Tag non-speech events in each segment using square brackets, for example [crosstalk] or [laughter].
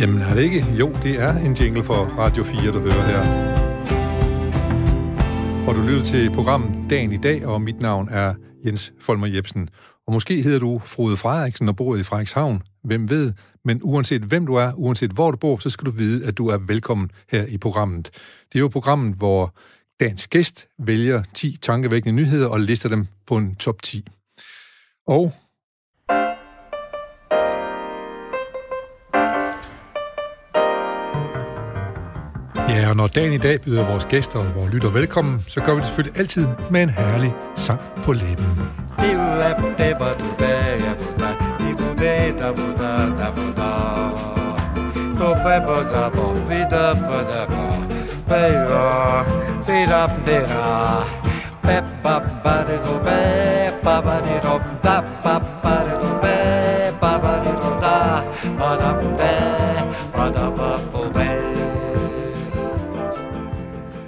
Jamen er det ikke? Jo, det er en jingle for Radio 4, du hører her. Og du lytter til programmet Dagen i dag, og mit navn er Jens Folmer Jebsen. Og måske hedder du Frode Frederiksen og bor i Frederikshavn. Hvem ved? Men uanset hvem du er, uanset hvor du bor, så skal du vide, at du er velkommen her i programmet. Det er jo programmet, hvor dagens gæst vælger 10 tankevækkende nyheder og lister dem på en top 10. Og Ja, og når dagen i dag byder vores gæster og vores lytter velkommen, så gør vi det selvfølgelig altid med en herlig sang på læben.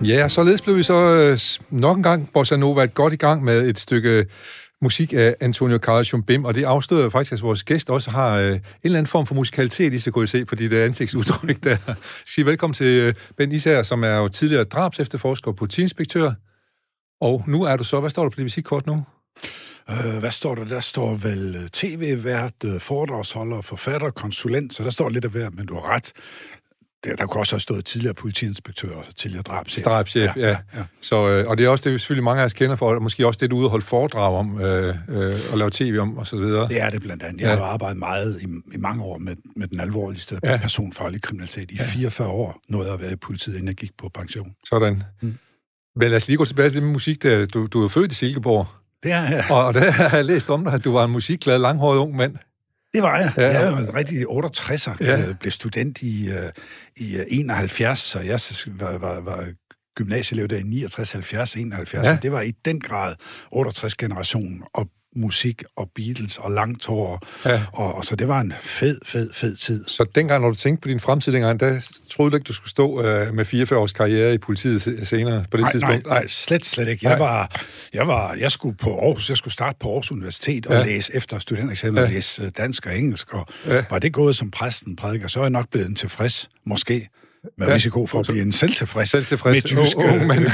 Ja, således blev vi så øh, nok en gang Bossa Nova godt i gang med et stykke musik af Antonio Carlos Bim, og det afstod faktisk, at vores gæst også har øh, en eller anden form for musikalitet i sig, kunne se på dit øh, ansigtsudtryk der. [laughs] Sig velkommen til øh, Ben Især, som er jo tidligere drabsefterforsker og politiinspektør. Og nu er du så, hvad står der på dit visitkort nu? Øh, hvad står der? Der står vel øh, tv-vært, øh, foredragsholder, forfatter, konsulent, så der står lidt af hver, men du har ret. Der, der kunne også have stået tidligere politiinspektør og tidligere drabschef. Drabschef, ja. ja. ja. Så, øh, og det er også det, selvfølgelig mange af os kender for, og måske også det, du holde foredrag om, øh, øh, og lave tv om, og så videre. Det er det blandt andet. Jeg ja. har arbejdet meget i, i mange år med, med den alvorligste ja. personfarlige kriminalitet. I ja. 44 år nåede jeg at være i politiet, inden jeg gik på pension. Sådan. Mm. Men lad os lige gå tilbage til med musik. Der. Du, du er født i Silkeborg. Det er jeg. Og, og der har jeg læst om dig, at du var en musikglad, langhåret ung mand. Det var jeg. Ja. Jeg var rigtig 68'er, ja. blev student i, uh, i 71, så jeg var, var, var gymnasieelev der i 69, 70, 71. Ja. Det var i den grad 68-generationen, og musik og Beatles og langt hår. Ja. Og, og så det var en fed, fed, fed tid. Så dengang, når du tænkte på din fremtid dengang, der troede du ikke, du skulle stå øh, med 44 års karriere i politiet senere på det nej, tidspunkt? Nej, nej, slet, slet ikke. Jeg, var, jeg, var, jeg, skulle på Aarhus, jeg skulle starte på Aarhus Universitet og ja. læse efter studentereksamen ja. og læse øh, dansk og engelsk. Og ja. var det gået som præsten prædiker, så er jeg nok blevet en tilfreds, måske med ja. risiko for at blive en selvtilfreds, selvtilfreds midtjysk oh, oh, men,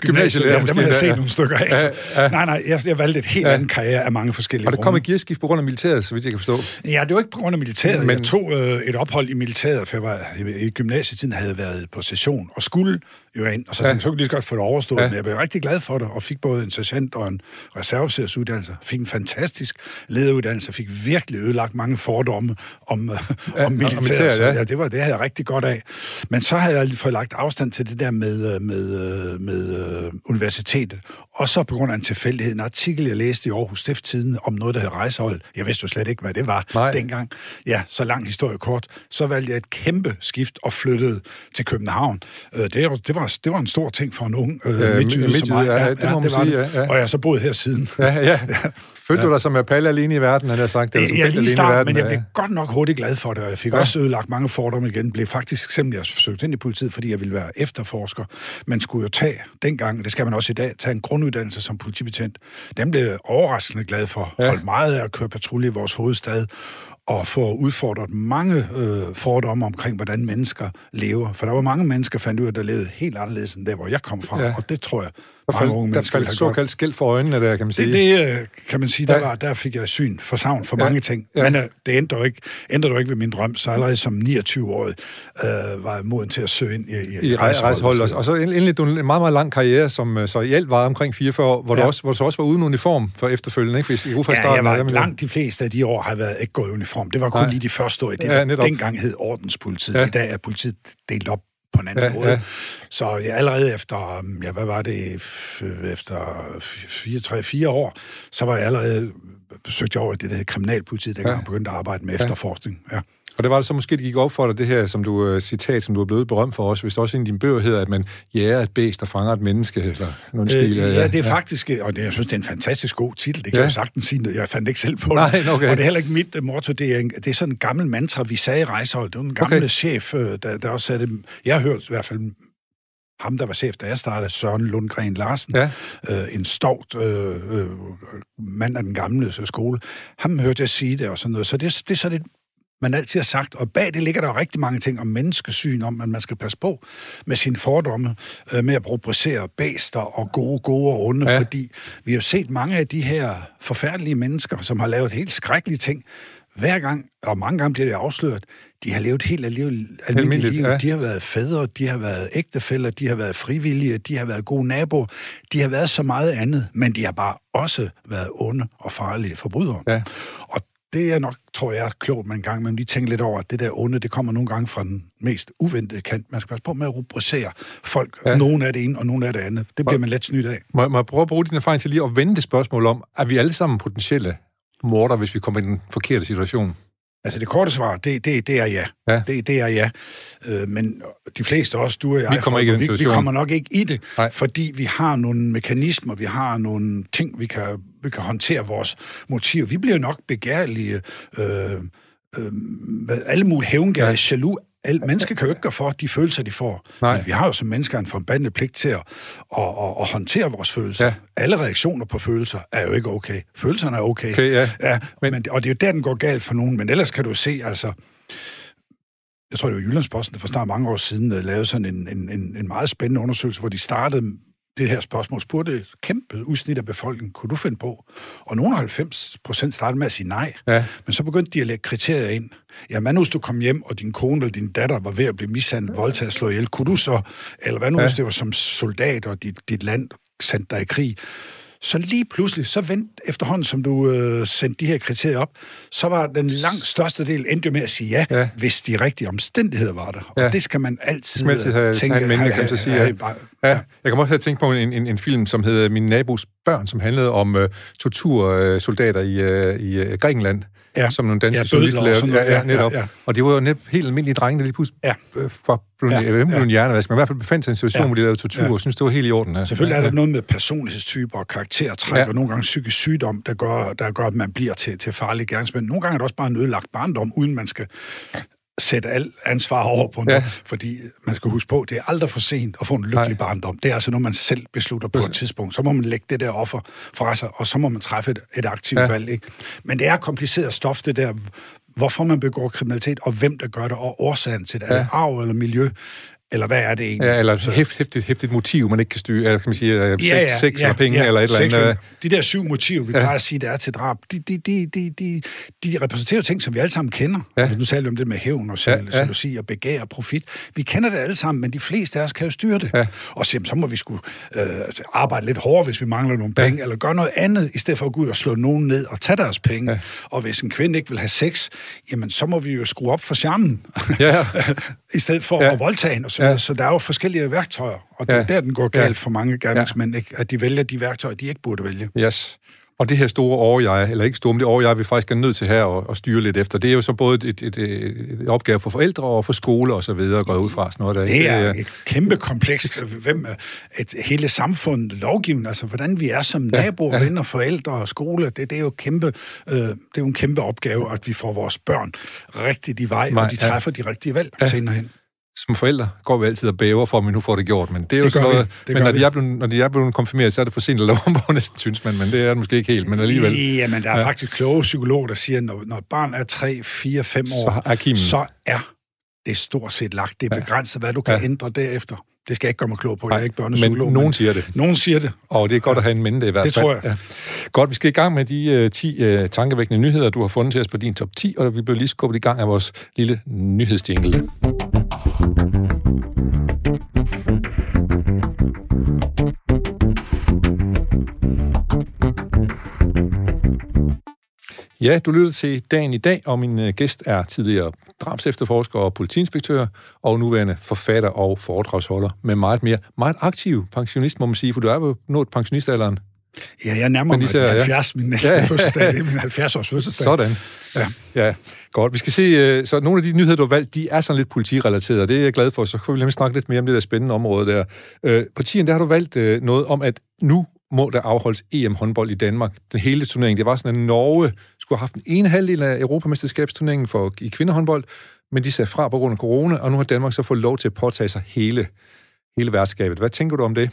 gymnasielærer. Der må jeg se nogle stykker af. Ja, ja. Nej, nej, jeg, jeg valgte et helt ja. andet karriere af mange forskellige Og der kom et gearskift på grund af militæret, så vidt jeg kan forstå? Ja, det var ikke på grund af militæret. Men... Jeg tog øh, et ophold i militæret, for jeg var i gymnasietiden havde været på session og skulle jo ind, og så ja. tænkte så kunne så godt få det overstået, ja. men jeg blev rigtig glad for det, og fik både en sergeant og en reservesersuddannelse, fik en fantastisk lederuddannelse, fik virkelig ødelagt mange fordomme om, ja, om militæret, militær, ja. ja. det var det havde jeg rigtig godt af. Men så havde jeg fået lagt afstand til det der med, med, med, med universitetet, og så på grund af en tilfældighed, en artikel, jeg læste i Aarhus Stifttiden om noget, der hed rejsehold. Jeg vidste jo slet ikke, hvad det var Nej. dengang. Ja, så lang historie kort. Så valgte jeg et kæmpe skift og flyttede til København. Øh, det, det, var, det var en stor ting for en ung øh, ja, midtjyde som mig. Ja, ja, det må ja, det sige, ja, ja. Og jeg har så boet her siden. Ja, ja. [laughs] Følte ja. du dig som Palle alene i verden, han har sagt? Det, som jeg lige start, men jeg blev godt nok hurtigt glad for det, og jeg fik ja. også ødelagt mange fordomme igen. Blev faktisk simpelthen, jeg forsøgte ind i politiet, fordi jeg ville være efterforsker. Man skulle jo tage dengang, det skal man også i dag, tage en grunduddannelse som politibetjent. Den blev overraskende glad for. Ja. Holdt meget af at køre patrulje i vores hovedstad, og få udfordret mange øh, fordomme omkring, hvordan mennesker lever. For der var mange mennesker, fandt ud af, der levede helt anderledes end der, hvor jeg kom fra. Ja. Og det tror jeg, der faldt, unge der faldt såkaldt skæld for øjnene der, kan man sige. Det, det øh, kan man sige, der, var, der fik jeg syn for savn for ja. mange ting. Ja. Men uh, det ændrer jo ikke, ændrer jo ikke ved min drøm. Så allerede som 29-årig uh, var jeg moden til at søge ind i, i, i rejsehold. Og, og så endelig en meget, meget lang karriere, som så i alt var omkring 44 år, hvor, ja. du, også, hvor du så også var uden uniform for efterfølgende, ikke? Hvis, i ja, starten, jeg var langt de fleste af de år har været ikke gået uniform. Det var kun Nej. lige de første år i det, ja, der dengang hed ordenspolitiet. Ja. I dag er politiet delt op på en anden ja, måde. Ja. Så ja, allerede efter, ja, hvad var det, efter fire, tre, fire år, så var jeg allerede besøgt jeg over det der kriminalpolitiet, dengang ja. jeg begyndte at arbejde med ja. efterforskning. Ja. Og det var det så måske, det gik op for dig, det her som du, uh, citat, som du er blevet berømt for os, hvis det også en af dine bøger hedder, at man jæger et bæst og fanger et menneske, eller noget øh, stil. Ja, ja, det er ja. faktisk, og det, jeg synes, det er en fantastisk god titel, det kan ja. jeg sagtens sige, jeg fandt ikke selv på Nej, okay. Og det er heller ikke mit motto, det er, en, det er sådan en gammel mantra, vi sagde i rejsehold, det var en gammel okay. chef, der, der også sagde det, jeg har hørt i hvert fald ham, der var chef, da jeg startede, Søren Lundgren Larsen, ja. øh, en stovt øh, øh, mand af den gamle skole, ham hørte jeg sige det og sådan noget. Så det, det er sådan et man altid har sagt, og bag det ligger der rigtig mange ting om menneskesyn, om at man skal passe på med sine fordomme, øh, med at rubricere bæster og gode, gode og onde, ja. fordi vi har set mange af de her forfærdelige mennesker, som har lavet helt skrækkelige ting, hver gang, og mange gange bliver det afsløret, de har levet helt almindeligt, almindeligt liv. Ja. De har været fædre, de har været ægtefælder, de har været frivillige, de har været gode naboer, de har været så meget andet, men de har bare også været onde og farlige forbrydere. Ja. Og det er nok, tror jeg, klogt man en gang, men lige tænker lidt over, at det der onde, det kommer nogle gange fra den mest uventede kant. Man skal passe på med at rubricere folk. Ja. Nogen er det ene, og nogen er det andet. Det bliver man let snydt af. Må, må jeg prøve at bruge din erfaring til lige at vende det spørgsmål om, er vi alle sammen potentielle morder, hvis vi kommer i den forkerte situation? Altså det korte svar, det, det, det er ja. ja. Det, det er ja. Øh, men de fleste også, du og jeg, vi kommer, ikke vi, vi kommer nok ikke i det, Nej. fordi vi har nogle mekanismer, vi har nogle ting, vi kan, vi kan håndtere vores motiv. Vi bliver nok begærlige, øh, øh, alle mulige hævngærige, ja. jaloux, alle mennesker kan jo ikke gøre for de følelser, de får. Nej. Men vi har jo som mennesker en forbandet pligt til at, at, at, at håndtere vores følelser. Ja. Alle reaktioner på følelser er jo ikke okay. Følelserne er okay. okay ja. Ja, men... Men, og det er jo der, den går galt for nogen. Men ellers kan du se, altså... Jeg tror, det var Jyllandsposten, der for snart mange år siden lavede sådan en, en, en, en meget spændende undersøgelse, hvor de startede det her spørgsmål, spurgte et kæmpe udsnit af befolkningen, kunne du finde på? Og nogle 90 procent startede med at sige nej. Ja. Men så begyndte de at lægge kriterier ind. Ja, hvad nu hvis du kom hjem, og din kone eller din datter var ved at blive mishandlet, voldtaget slået ihjel? Kunne du så? Eller hvad nu ja. hvis det var som soldat, og dit, dit land sendte dig i krig? Så lige pludselig, så vent efterhånden, som du øh, sendte de her kriterier op, så var den langt største del endte med at sige ja, ja. hvis de rigtige omstændigheder var der. Og ja. det skal man altid, man altid have, tænke. Have, have, have, sige, ja. Ja. Jeg kan også have tænkt på en, en, en film, som hedder Min nabos børn, som handlede om uh, tortursoldater i, uh, i uh, Grækenland ja. som nogle danske ja, journalister lavede. Ja, ja, netop. Ja, ja. Og det var jo netop helt almindelige drenge, der lige pludselig ja. var blevet, ja, ja. hjernevask, men i hvert fald befandt sig i en situation, ja. hvor de lavede tortur, ja. og synes, det var helt i orden. Ja. Selvfølgelig er der ja. noget med personlighedstyper og karaktertræk, ja. og nogle gange psykisk sygdom, der gør, der gør at man bliver til, til farlige gerningsmænd. Nogle gange er det også bare en ødelagt barndom, uden man skal sætte alt ansvar over på noget, ja. fordi man skal huske på, det er aldrig for sent at få en lykkelig Nej. barndom. Det er altså noget, man selv beslutter på et tidspunkt. Så må man lægge det der offer fra sig, og så må man træffe et, et aktivt ja. valg. Ikke? Men det er kompliceret stof, det der, hvorfor man begår kriminalitet, og hvem der gør det, og årsagen til det. Ja. Er det arv eller miljø? Eller hvad er det egentlig? Ja, eller hæft, hæftigt, hæftigt motiv, man ikke kan styre. Eller kan man sige, ja, sex, ja, sex ja, penge, ja, eller et eller andet. De der syv motiver, vi ja. plejer at sige, der er til drab, de, de, de, de, de, de repræsenterer ting, som vi alle sammen kender. Ja. Altså, nu taler vi om det med hævn og ja, ja. og begær og profit. Vi kender det alle sammen, men de fleste af os kan jo styre det. Ja. Og så, så må vi skulle øh, arbejde lidt hårdere, hvis vi mangler nogle penge, ja. eller gøre noget andet, i stedet for at gå ud og slå nogen ned og tage deres penge. Ja. Og hvis en kvinde ikke vil have sex, jamen så må vi jo skrue op for charmen, ja. [laughs] i stedet for ja. at voldtage hende. Så, ja. så der er jo forskellige værktøjer, og det er der, den går galt ja. for mange gerningsmænd, ikke? at de vælger de værktøjer, de ikke burde vælge. Yes. Og det her store overjeg, eller ikke store, men det overjeg, vi faktisk er nødt til her at, at styre lidt efter, det er jo så både et, et, et, et opgave for forældre og for skole og så videre, går ud fra sådan noget der. Det er et kæmpe komplekst, hvem et, hele samfundet, lovgivning, altså hvordan vi er som naboer, ja, ja. venner, forældre og skole, det, det, er jo kæmpe, øh, det er jo en kæmpe opgave, at vi får vores børn rigtigt i vej, Nej, og de træffer ja. de rigtige valg ja. senere hen som forældre går vi altid og bæver for, at vi nu får det gjort, men det er jo det sådan noget, men når de, er blevet, når de er blevet konfirmeret, så er det for sent at lave på næsten, synes man, men det er det måske ikke helt, men alligevel. Ja, men der er ja. faktisk kloge psykologer, der siger, at når, når et barn er 3, 4, 5 år, så er, Kim... så er det stort set lagt. Det er begrænset, hvad du kan ja. ændre derefter. Det skal jeg ikke gøre mig klog på. Jeg er ikke børnepsykolog. Men nogen siger det. Nogen siger det. Og det er godt ja. at have en mente i hvert fald. Det tror jeg. Ja. Godt, vi skal i gang med de uh, 10 uh, tankevækkende nyheder, du har fundet til os på din top 10, og vi bliver lige skubbet i gang af vores lille nyhedsjingle. Ja, du lytter til dagen i dag, og min øh, gæst er tidligere drabsefterforsker og politiinspektør, og nuværende forfatter og foredragsholder med meget mere. Meget aktiv pensionist, må man sige, for du er jo nået pensionistalderen. Ja, jeg nærmer mig 70, ja. min næste ja. fødselsdag. Det er min 70-års fødselsdag. Sådan. Ja. ja. Godt. Vi skal se, øh, så nogle af de nyheder, du har valgt, de er sådan lidt politirelaterede, og det er jeg glad for, så kan vi lige snakke lidt mere om det der spændende område der. Øh, på 10'en, der har du valgt øh, noget om, at nu må der afholdes EM-håndbold i Danmark. Den hele turnering, det var sådan, at Norge skulle have haft den ene halvdel af Europamesterskabsturneringen for, i kvindehåndbold, men de sagde fra på grund af corona, og nu har Danmark så fået lov til at påtage sig hele, hele værtskabet. Hvad tænker du om det?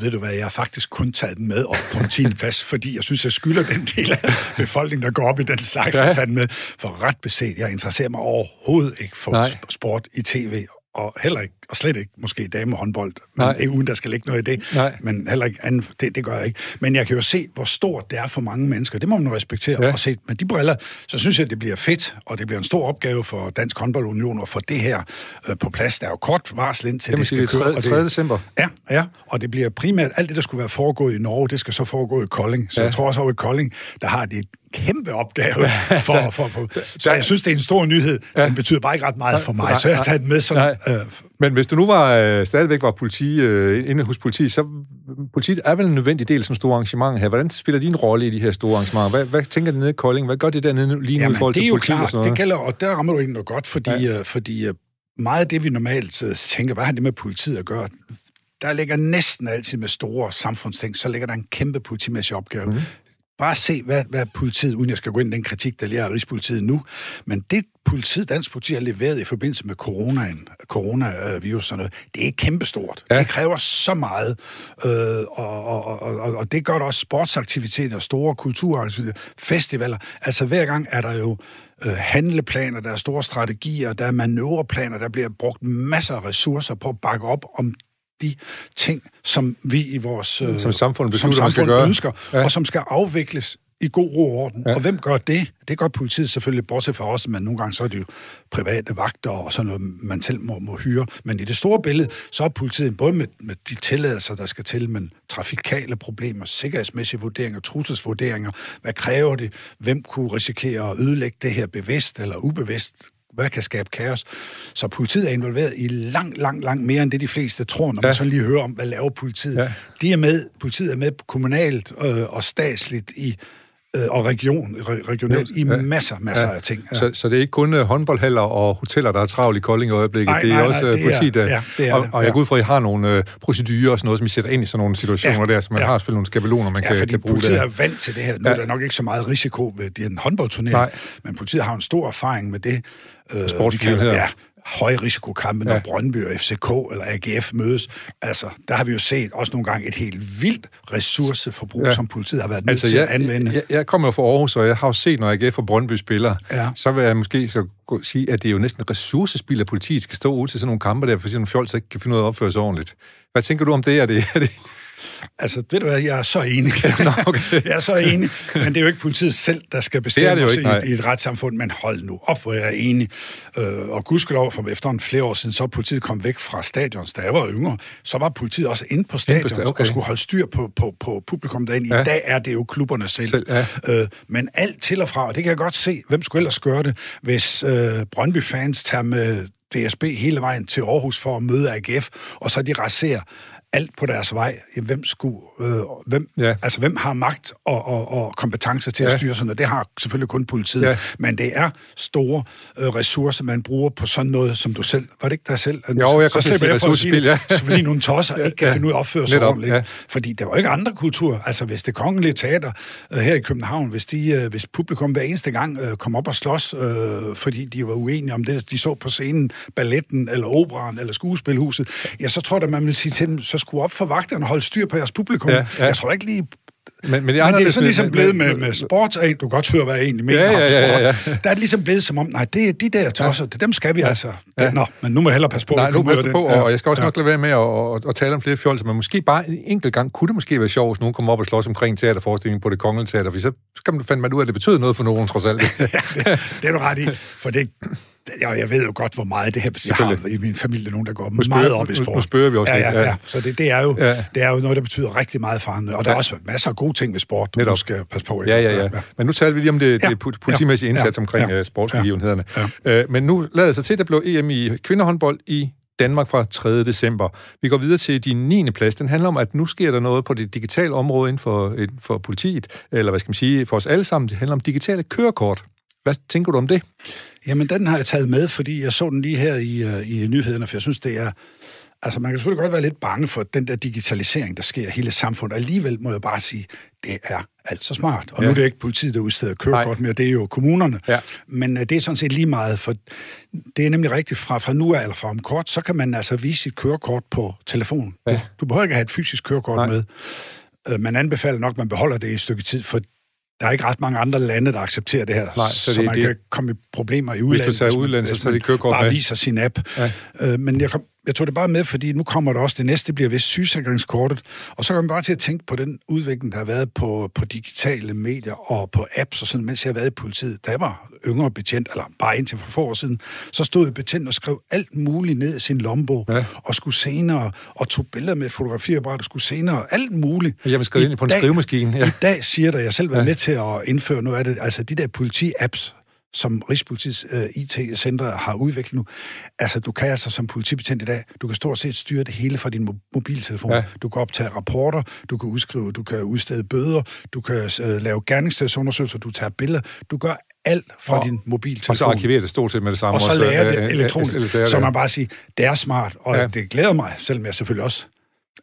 Ved du hvad, jeg har faktisk kun taget den med op på en 10. plads, [laughs] fordi jeg synes, jeg skylder den del af befolkningen, der går op i den slags, ja. at tage den med. For ret beset, jeg interesserer mig overhovedet ikke for Nej. sport i tv, og heller ikke, og slet ikke måske damehåndbold, men Nej. ikke uden der skal ligge noget i det, Nej. men heller ikke anden, det, det gør jeg ikke. Men jeg kan jo se, hvor stort det er for mange mennesker, det må man respektere ja. og se. Med de briller, så synes jeg, det bliver fedt, og det bliver en stor opgave for Dansk Håndboldunion at få det her øh, på plads. Der er jo kort varsel ind til det, det skal køre. 3. 3. december. Ja, ja, og det bliver primært, alt det, der skulle være foregået i Norge, det skal så foregå i Kolding. Så ja. jeg tror også, at i Kolding, der har de kæmpe opgave. For, for, for, så jeg synes, det er en stor nyhed. Ja. Den betyder bare ikke ret meget for mig, så jeg tager den med sådan... Øh, Men hvis du nu var øh, stadigvæk var politi, øh, inde hos politiet, så politiet er vel en nødvendig del som store arrangement her. Hvordan spiller din rolle i de her store arrangementer? Hvad, hvad tænker de nede i Kolding? Hvad gør det dernede lige nu Jamen, i forhold til politi og sådan noget? Det gælder, og der rammer du ikke noget godt, fordi, ja. øh, fordi øh, meget af det, vi normalt øh, tænker, hvad har det med politiet at gøre? der ligger næsten altid med store samfundsting, så ligger der en kæmpe politimæssig opgave. Mm bare se, hvad, hvad politiet, uden jeg skal gå ind i den kritik, der af Rigspolitiet nu, men det politiet, dansk politi har leveret i forbindelse med coronaen, coronavirus og noget, det er kæmpestort. Ja. Det kræver så meget, øh, og, og, og, og det gør der også sportsaktiviteter, store kulturaktiviteter, festivaler. Altså hver gang er der jo øh, handleplaner, der er store strategier, der er manøvreplaner, der bliver brugt masser af ressourcer på at bakke op om de ting, som vi i vores øh, som samfund, beslutter, som samfund gøre. ønsker, ja. og som skal afvikles i god ro og orden. Ja. Og hvem gør det? Det gør politiet selvfølgelig, bortset fra os, men nogle gange så er det jo private vagter og sådan noget, man selv må, må hyre. Men i det store billede, så er politiet både med, med de tilladelser, der skal til, men trafikale problemer, sikkerhedsmæssige vurderinger, trusselsvurderinger, hvad kræver det? Hvem kunne risikere at ødelægge det her bevidst eller ubevidst? Hvad kan skabe kaos. Så politiet er involveret i langt, langt, langt mere end det, de fleste tror, når ja. man sådan lige hører om, hvad laver politiet. Ja. De er med, politiet er med kommunalt øh, og statsligt i øh, og region, regionalt i ja. masser, masser ja. af ting. Ja. Så, så det er ikke kun uh, håndboldhaller og hoteller, der er travlt i Kolding i øjeblikket. Nej, det er nej, også uh, politi, der... Ja, det er og, det. og jeg går ud fra, at I har nogle uh, procedurer og sådan noget, som I sætter ind i sådan nogle situationer ja. der, så man ja. har selvfølgelig nogle skabeloner, man ja, kan, kan bruge politiet er vant til det her. Nu ja. er der nok ikke så meget risiko ved en håndboldturnering, men politiet har en stor erfaring med det. Sportsbegivenheder. Ja, højrisikokampe, når ja. Brøndby og FCK eller AGF mødes. Altså, der har vi jo set også nogle gange et helt vildt ressourceforbrug, ja. som politiet har været nødt altså, til jeg, at anvende. Jeg, jeg kommer jo fra Aarhus, og jeg har jo set, når AGF og Brøndby spiller, ja. så vil jeg måske så sige, at det er jo næsten ressourcespil, at politiet skal stå ud til sådan nogle kampe der, for eksempel Fjols ikke kan finde ud af at opføre sig ordentligt. Hvad tænker du om det? Er det, er det Altså, ved du hvad, jeg er så enig. [laughs] Nå, okay. [laughs] jeg er så enig, men det er jo ikke politiet selv, der skal bestemme det det ikke, i, i et retssamfund, men hold nu op, hvor jeg er enig. Øh, og gudskelov, for efterhånden flere år siden, så politiet kom væk fra stadions. Da jeg var yngre, så var politiet også inde på stadions okay. og skulle holde styr på, på, på publikum derinde. I ja. dag er det jo klubberne selv. selv ja. øh, men alt til og fra, og det kan jeg godt se, hvem skulle ellers gøre det, hvis øh, Brøndby-fans tager med DSB hele vejen til Aarhus for at møde AGF, og så de raserer alt på deres vej. Hvem, skulle, øh, hvem, ja. altså, hvem har magt og, og, og kompetencer til ja. at styre sådan noget? Det har selvfølgelig kun politiet. Ja. Men det er store øh, ressourcer, man bruger på sådan noget, som du selv... Var det ikke dig selv? Jo, jeg kan så slipper jeg for at sige ja. fordi nogle tosser ja, ikke kan ja. finde ud af at opføre sig ordentligt. Ja. Fordi der var ikke andre kulturer. Altså, hvis det kongelige teater øh, her i København, hvis, de, øh, hvis publikum hver eneste gang øh, kom op og slås, øh, fordi de var uenige om det, de så på scenen, balletten, eller operan, eller skuespilhuset, ja, så tror jeg, at man vil sige til dem, så skulle op for vagterne og holde styr på jeres publikum. Ja, ja. Jeg tror ikke lige, men, men, men det er sådan ligesom blevet med, med sports, du kan godt høre, hvad jeg egentlig mener ja, ja, ja, ja. Der er det ligesom blevet som om, nej, det er de der tosser, ja. dem skal vi ja. altså. Det, ja. Nå, men nu må jeg hellere passe på. Nej, nu passe på, og jeg skal også ja. nok lade være med at, at, at tale om flere fjolser, men måske bare en enkelt gang kunne det måske være sjovt, hvis nogen kommer op og slås omkring teaterforestillingen på det kongelige teater, for så kan man fandme ud af, at det betyder noget for nogen, trods alt. [laughs] ja, det, det er du ret i, for det, jeg, jeg ved jo godt, hvor meget det her... Jeg har i min familie nogen, der går nu spørger, meget op i sport. Nu, spørger vi også ja, lidt. Ja, ja. Så det, det, er jo, ja. det er jo noget, der betyder rigtig meget for ham. Og ja. der er også masser af gode ting ved sport, du Netop. skal passe på. Ja, ja, ja, ja. Men nu taler vi lige om det, ja. det politimæssige indsats ja. omkring ja. Øh, sportsbegivenhederne. Ja. Uh, men nu lader det sig til, at der blev EM i kvindehåndbold i Danmark fra 3. december. Vi går videre til din 9. plads. Den handler om, at nu sker der noget på det digitale område inden for, inden for politiet, eller hvad skal man sige, for os alle sammen. Det handler om digitale kørekort. Hvad tænker du om det? Jamen, den har jeg taget med, fordi jeg så den lige her i, uh, i nyhederne, for jeg synes, det er Altså, man kan selvfølgelig godt være lidt bange for den der digitalisering, der sker i hele samfundet. Alligevel må jeg bare sige, det er alt så smart. Og ja. nu er det ikke politiet, der udsteder kørekort mere, det er jo kommunerne. Ja. Men uh, det er sådan set lige meget, for det er nemlig rigtigt fra, fra nu af, eller fra om kort, så kan man altså vise sit kørekort på telefon. Ja. Du behøver ikke have et fysisk kørekort Nej. med. Uh, man anbefaler nok, at man beholder det i et stykke tid, for der er ikke ret mange andre lande, der accepterer det her, Nej, så, så det, man det, kan komme i problemer i udlandet. Hvis du tager udlandet, så tager de kørekort bare med. viser sin app. Ja. Øh, men jeg, kom, jeg tog det bare med, fordi nu kommer der også, det næste bliver vist sygesikringskortet, og så kommer man bare til at tænke på den udvikling, der har været på, på digitale medier og på apps og sådan, mens jeg har været i politiet. Da jeg var yngre betjent, eller bare indtil for få år siden, så stod jeg betjent og skrev alt muligt ned i sin lombog, ja. og skulle senere, og tog billeder med et fotografiapparat, og skulle senere, alt muligt. Jeg skrevet ind på en dag, skrivemaskine. Ja. I dag siger der, jeg selv været ja. med til at indføre noget af det, altså de der politi-apps, som Rigspolitiets uh, IT-center har udviklet nu. Altså, du kan altså som politibetjent i dag, du kan stort set styre det hele fra din mo- mobiltelefon. Ja. Du kan optage rapporter, du kan udskrive, du kan udstede bøder, du kan uh, lave gerningsstedsundersøgelser, du tager billeder, du gør alt fra og, din mobiltelefon. Og så arkiverer det stort set med det samme. Og så lærer det elektronisk. Så man bare sige, det er smart, og ja. det glæder mig, selvom jeg selvfølgelig også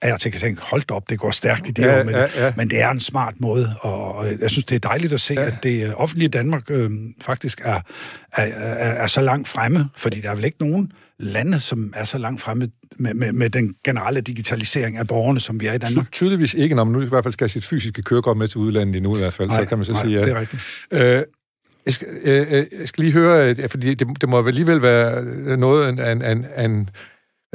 jeg tænker, tænke, hold da op, det går stærkt i det ja, år, men, ja, ja. men det er en smart måde, og jeg synes, det er dejligt at se, ja. at det offentlige Danmark øh, faktisk er, er, er, er så langt fremme, fordi der er vel ikke nogen lande, som er så langt fremme med, med, med den generelle digitalisering af borgerne, som vi er i Danmark. Ty- tydeligvis ikke, når man nu i hvert fald skal have sit fysiske kørekort med til udlandet endnu i hvert fald, nej, så kan man så nej, sige, ja. det er rigtigt. Øh, jeg skal, øh, øh jeg skal lige høre, fordi det, det må alligevel være noget af en, en, en,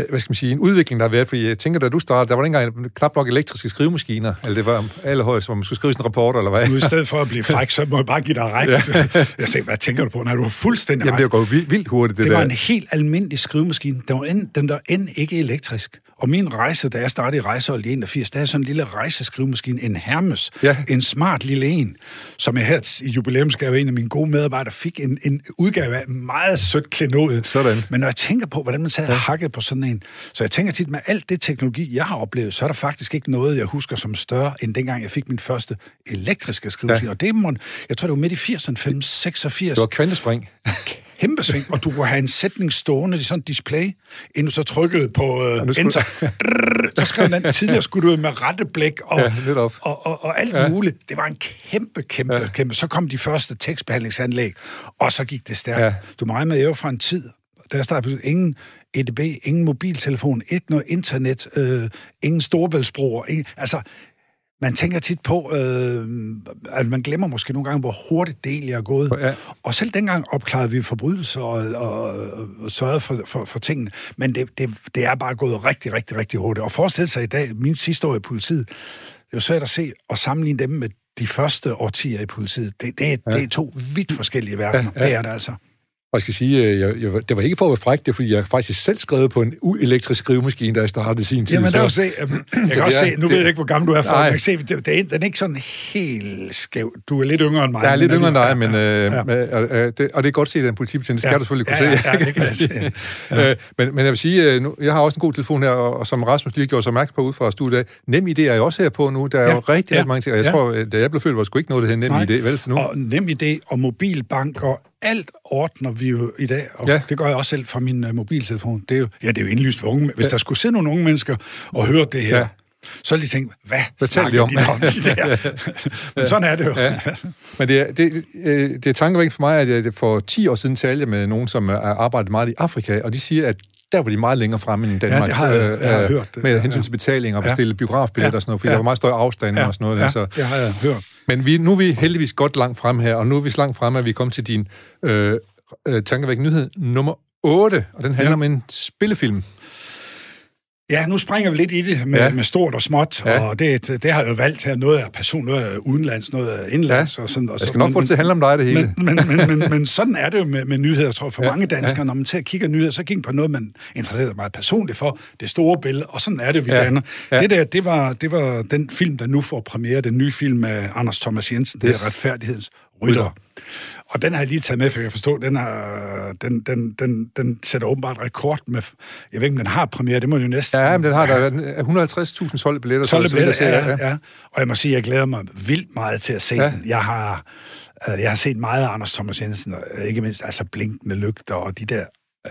hvad skal man sige, en udvikling, der har været, fordi jeg tænker, da du startede, der var ikke engang knap nok elektriske skrivemaskiner, eller det var allerhøjst, hvor man skulle skrive sådan en rapport, eller hvad? Nu i stedet for at blive fræk, så må jeg bare give dig ret. Ja. [laughs] jeg tænkte, hvad tænker du på, når du var fuldstændig Jamen, det går vildt hurtigt, det, det der. var en helt almindelig skrivemaskine. Den var end, den der end ikke elektrisk. Og min rejse, da jeg startede i rejsehold i 81, der er sådan en lille rejseskrivemaskine, en Hermes, ja. en smart lille en, som jeg her i jubilæumsgave, en af mine gode medarbejdere, fik en, en udgave af meget sødt klenod. Sådan. Men når jeg tænker på, hvordan man sad ja. og hakkede på sådan en, så jeg tænker tit, med alt det teknologi, jeg har oplevet, så er der faktisk ikke noget, jeg husker som større, end dengang jeg fik min første elektriske skrivemaskine. Ja. Og det må, jeg tror, det var midt i 80'erne, 5, 86. Det var kvantespring [laughs] kæmpe sving, og du kunne have en sætning stående i sådan et display, inden du så trykkede på ja, enter. [laughs] så skrev den tidligere skulle du med rette blæk og, ja, og, og, og alt ja. muligt. Det var en kæmpe, kæmpe, ja. kæmpe. Så kom de første tekstbehandlingsanlæg, og så gik det stærkt. Ja. Du må regne med, fra en tid, der startede ingen EDB, ingen mobiltelefon, ikke noget internet, øh, ingen storbæltsbroer. Ingen, altså, man tænker tit på, øh, at man glemmer måske nogle gange, hvor hurtigt det egentlig er gået. Ja. Og selv dengang opklarede vi forbrydelser og, og, og sørgede for, for, for tingene. Men det, det, det er bare gået rigtig, rigtig, rigtig hurtigt. Og forestil sig i dag, min sidste år i politiet, det er jo svært at se og sammenligne dem med de første årtier i politiet. Det, det, ja. det er to vidt forskellige verdener. Ja, ja. Det er det altså. Og jeg skal sige, øh, jeg, jeg, det var ikke for at være fræk, det er fordi, jeg faktisk selv skrev på en uelektrisk skrivemaskine, da jeg startede sin tid. Jamen, der se, jeg [clears throat] kan også se, nu det, ved jeg ikke, hvor gammel du er, for nej. jeg kan se, det, det er, den er ikke sådan helt skæv. Du er lidt yngre end mig. Jeg er lidt yngre end dig, men, øh, ja. øh, øh, det, og det er godt set, at en politibetjent, det skal ja. du selvfølgelig kunne ja, se. Ja, ja, det kan jeg se. [laughs] Ja. Øh, men, men jeg vil sige, nu, jeg har også en god telefon her, og, og som Rasmus lige gjorde sig mærke på ud fra studiet, nem idé er jeg også her på nu. Der er ja. jo rigtig, ja. mange ting, og jeg ja. tror, da jeg blev født, var det sgu ikke noget, der hed nem idé, vel? Så nu. Og nem idé og mobilbank og alt ordner vi jo i dag, og ja. det gør jeg også selv fra min uh, mobiltelefon. Det er jo, ja, det er jo indlyst for unge. Hvis ja. der skulle sidde nogle unge mennesker og høre det her, ja. så ville de tænke, hvad, hvad snakker de om? De om [laughs] Men ja. sådan er det jo. Ja. Men det er, det, øh, det er tankevægt for mig, at jeg for 10 år siden talte med nogen, som har arbejdet meget i Afrika, og de siger, at der var de meget længere fremme end Danmark. Ja, det har jeg, jeg har øh, hørt. Det. Med hensyn til betaling og bestille ja. biografbilletter ja. og sådan noget, fordi ja. der var meget større afstand ja. og sådan noget. Ja, så. det har jeg hørt. Men vi, nu er vi heldigvis godt langt frem her, og nu er vi så langt frem, at vi kommer til din øh, øh, tankevæk nyhed nummer 8, og den handler ja. om en spillefilm. Ja, nu springer vi lidt i det med, ja. med stort og småt, ja. og det, det har jeg jo valgt her. Noget af person, noget af udenlands, noget af indlands. Ja. Og sådan, og så, jeg skal nok få det til at handle om dig, det hele. Men, men, men, men, men sådan er det jo med, med nyheder, jeg tror for ja. mange danskere. Ja. Når man til at kigge nyheder, så kigger på noget, man interesserer sig meget personligt for, det store billede, og sådan er det, vi ja. danner. Ja. Det der, det var, det var den film, der nu får premiere, den nye film med Anders Thomas Jensen, det er Retfærdighedens Rytter. Og den har jeg lige taget med, for jeg forstår, den, er, den, den, den, den sætter åbenbart rekord med... Jeg ved ikke, om den har premiere, det må jo næsten... Ja, men den har der 150.000 solgte billetter. Solgte billetter, ja, ja, ja. Og jeg må sige, jeg glæder mig vildt meget til at se ja. den. Jeg har, øh, jeg har set meget af Anders Thomas Jensen, og ikke mindst altså blinkende lygter, og de der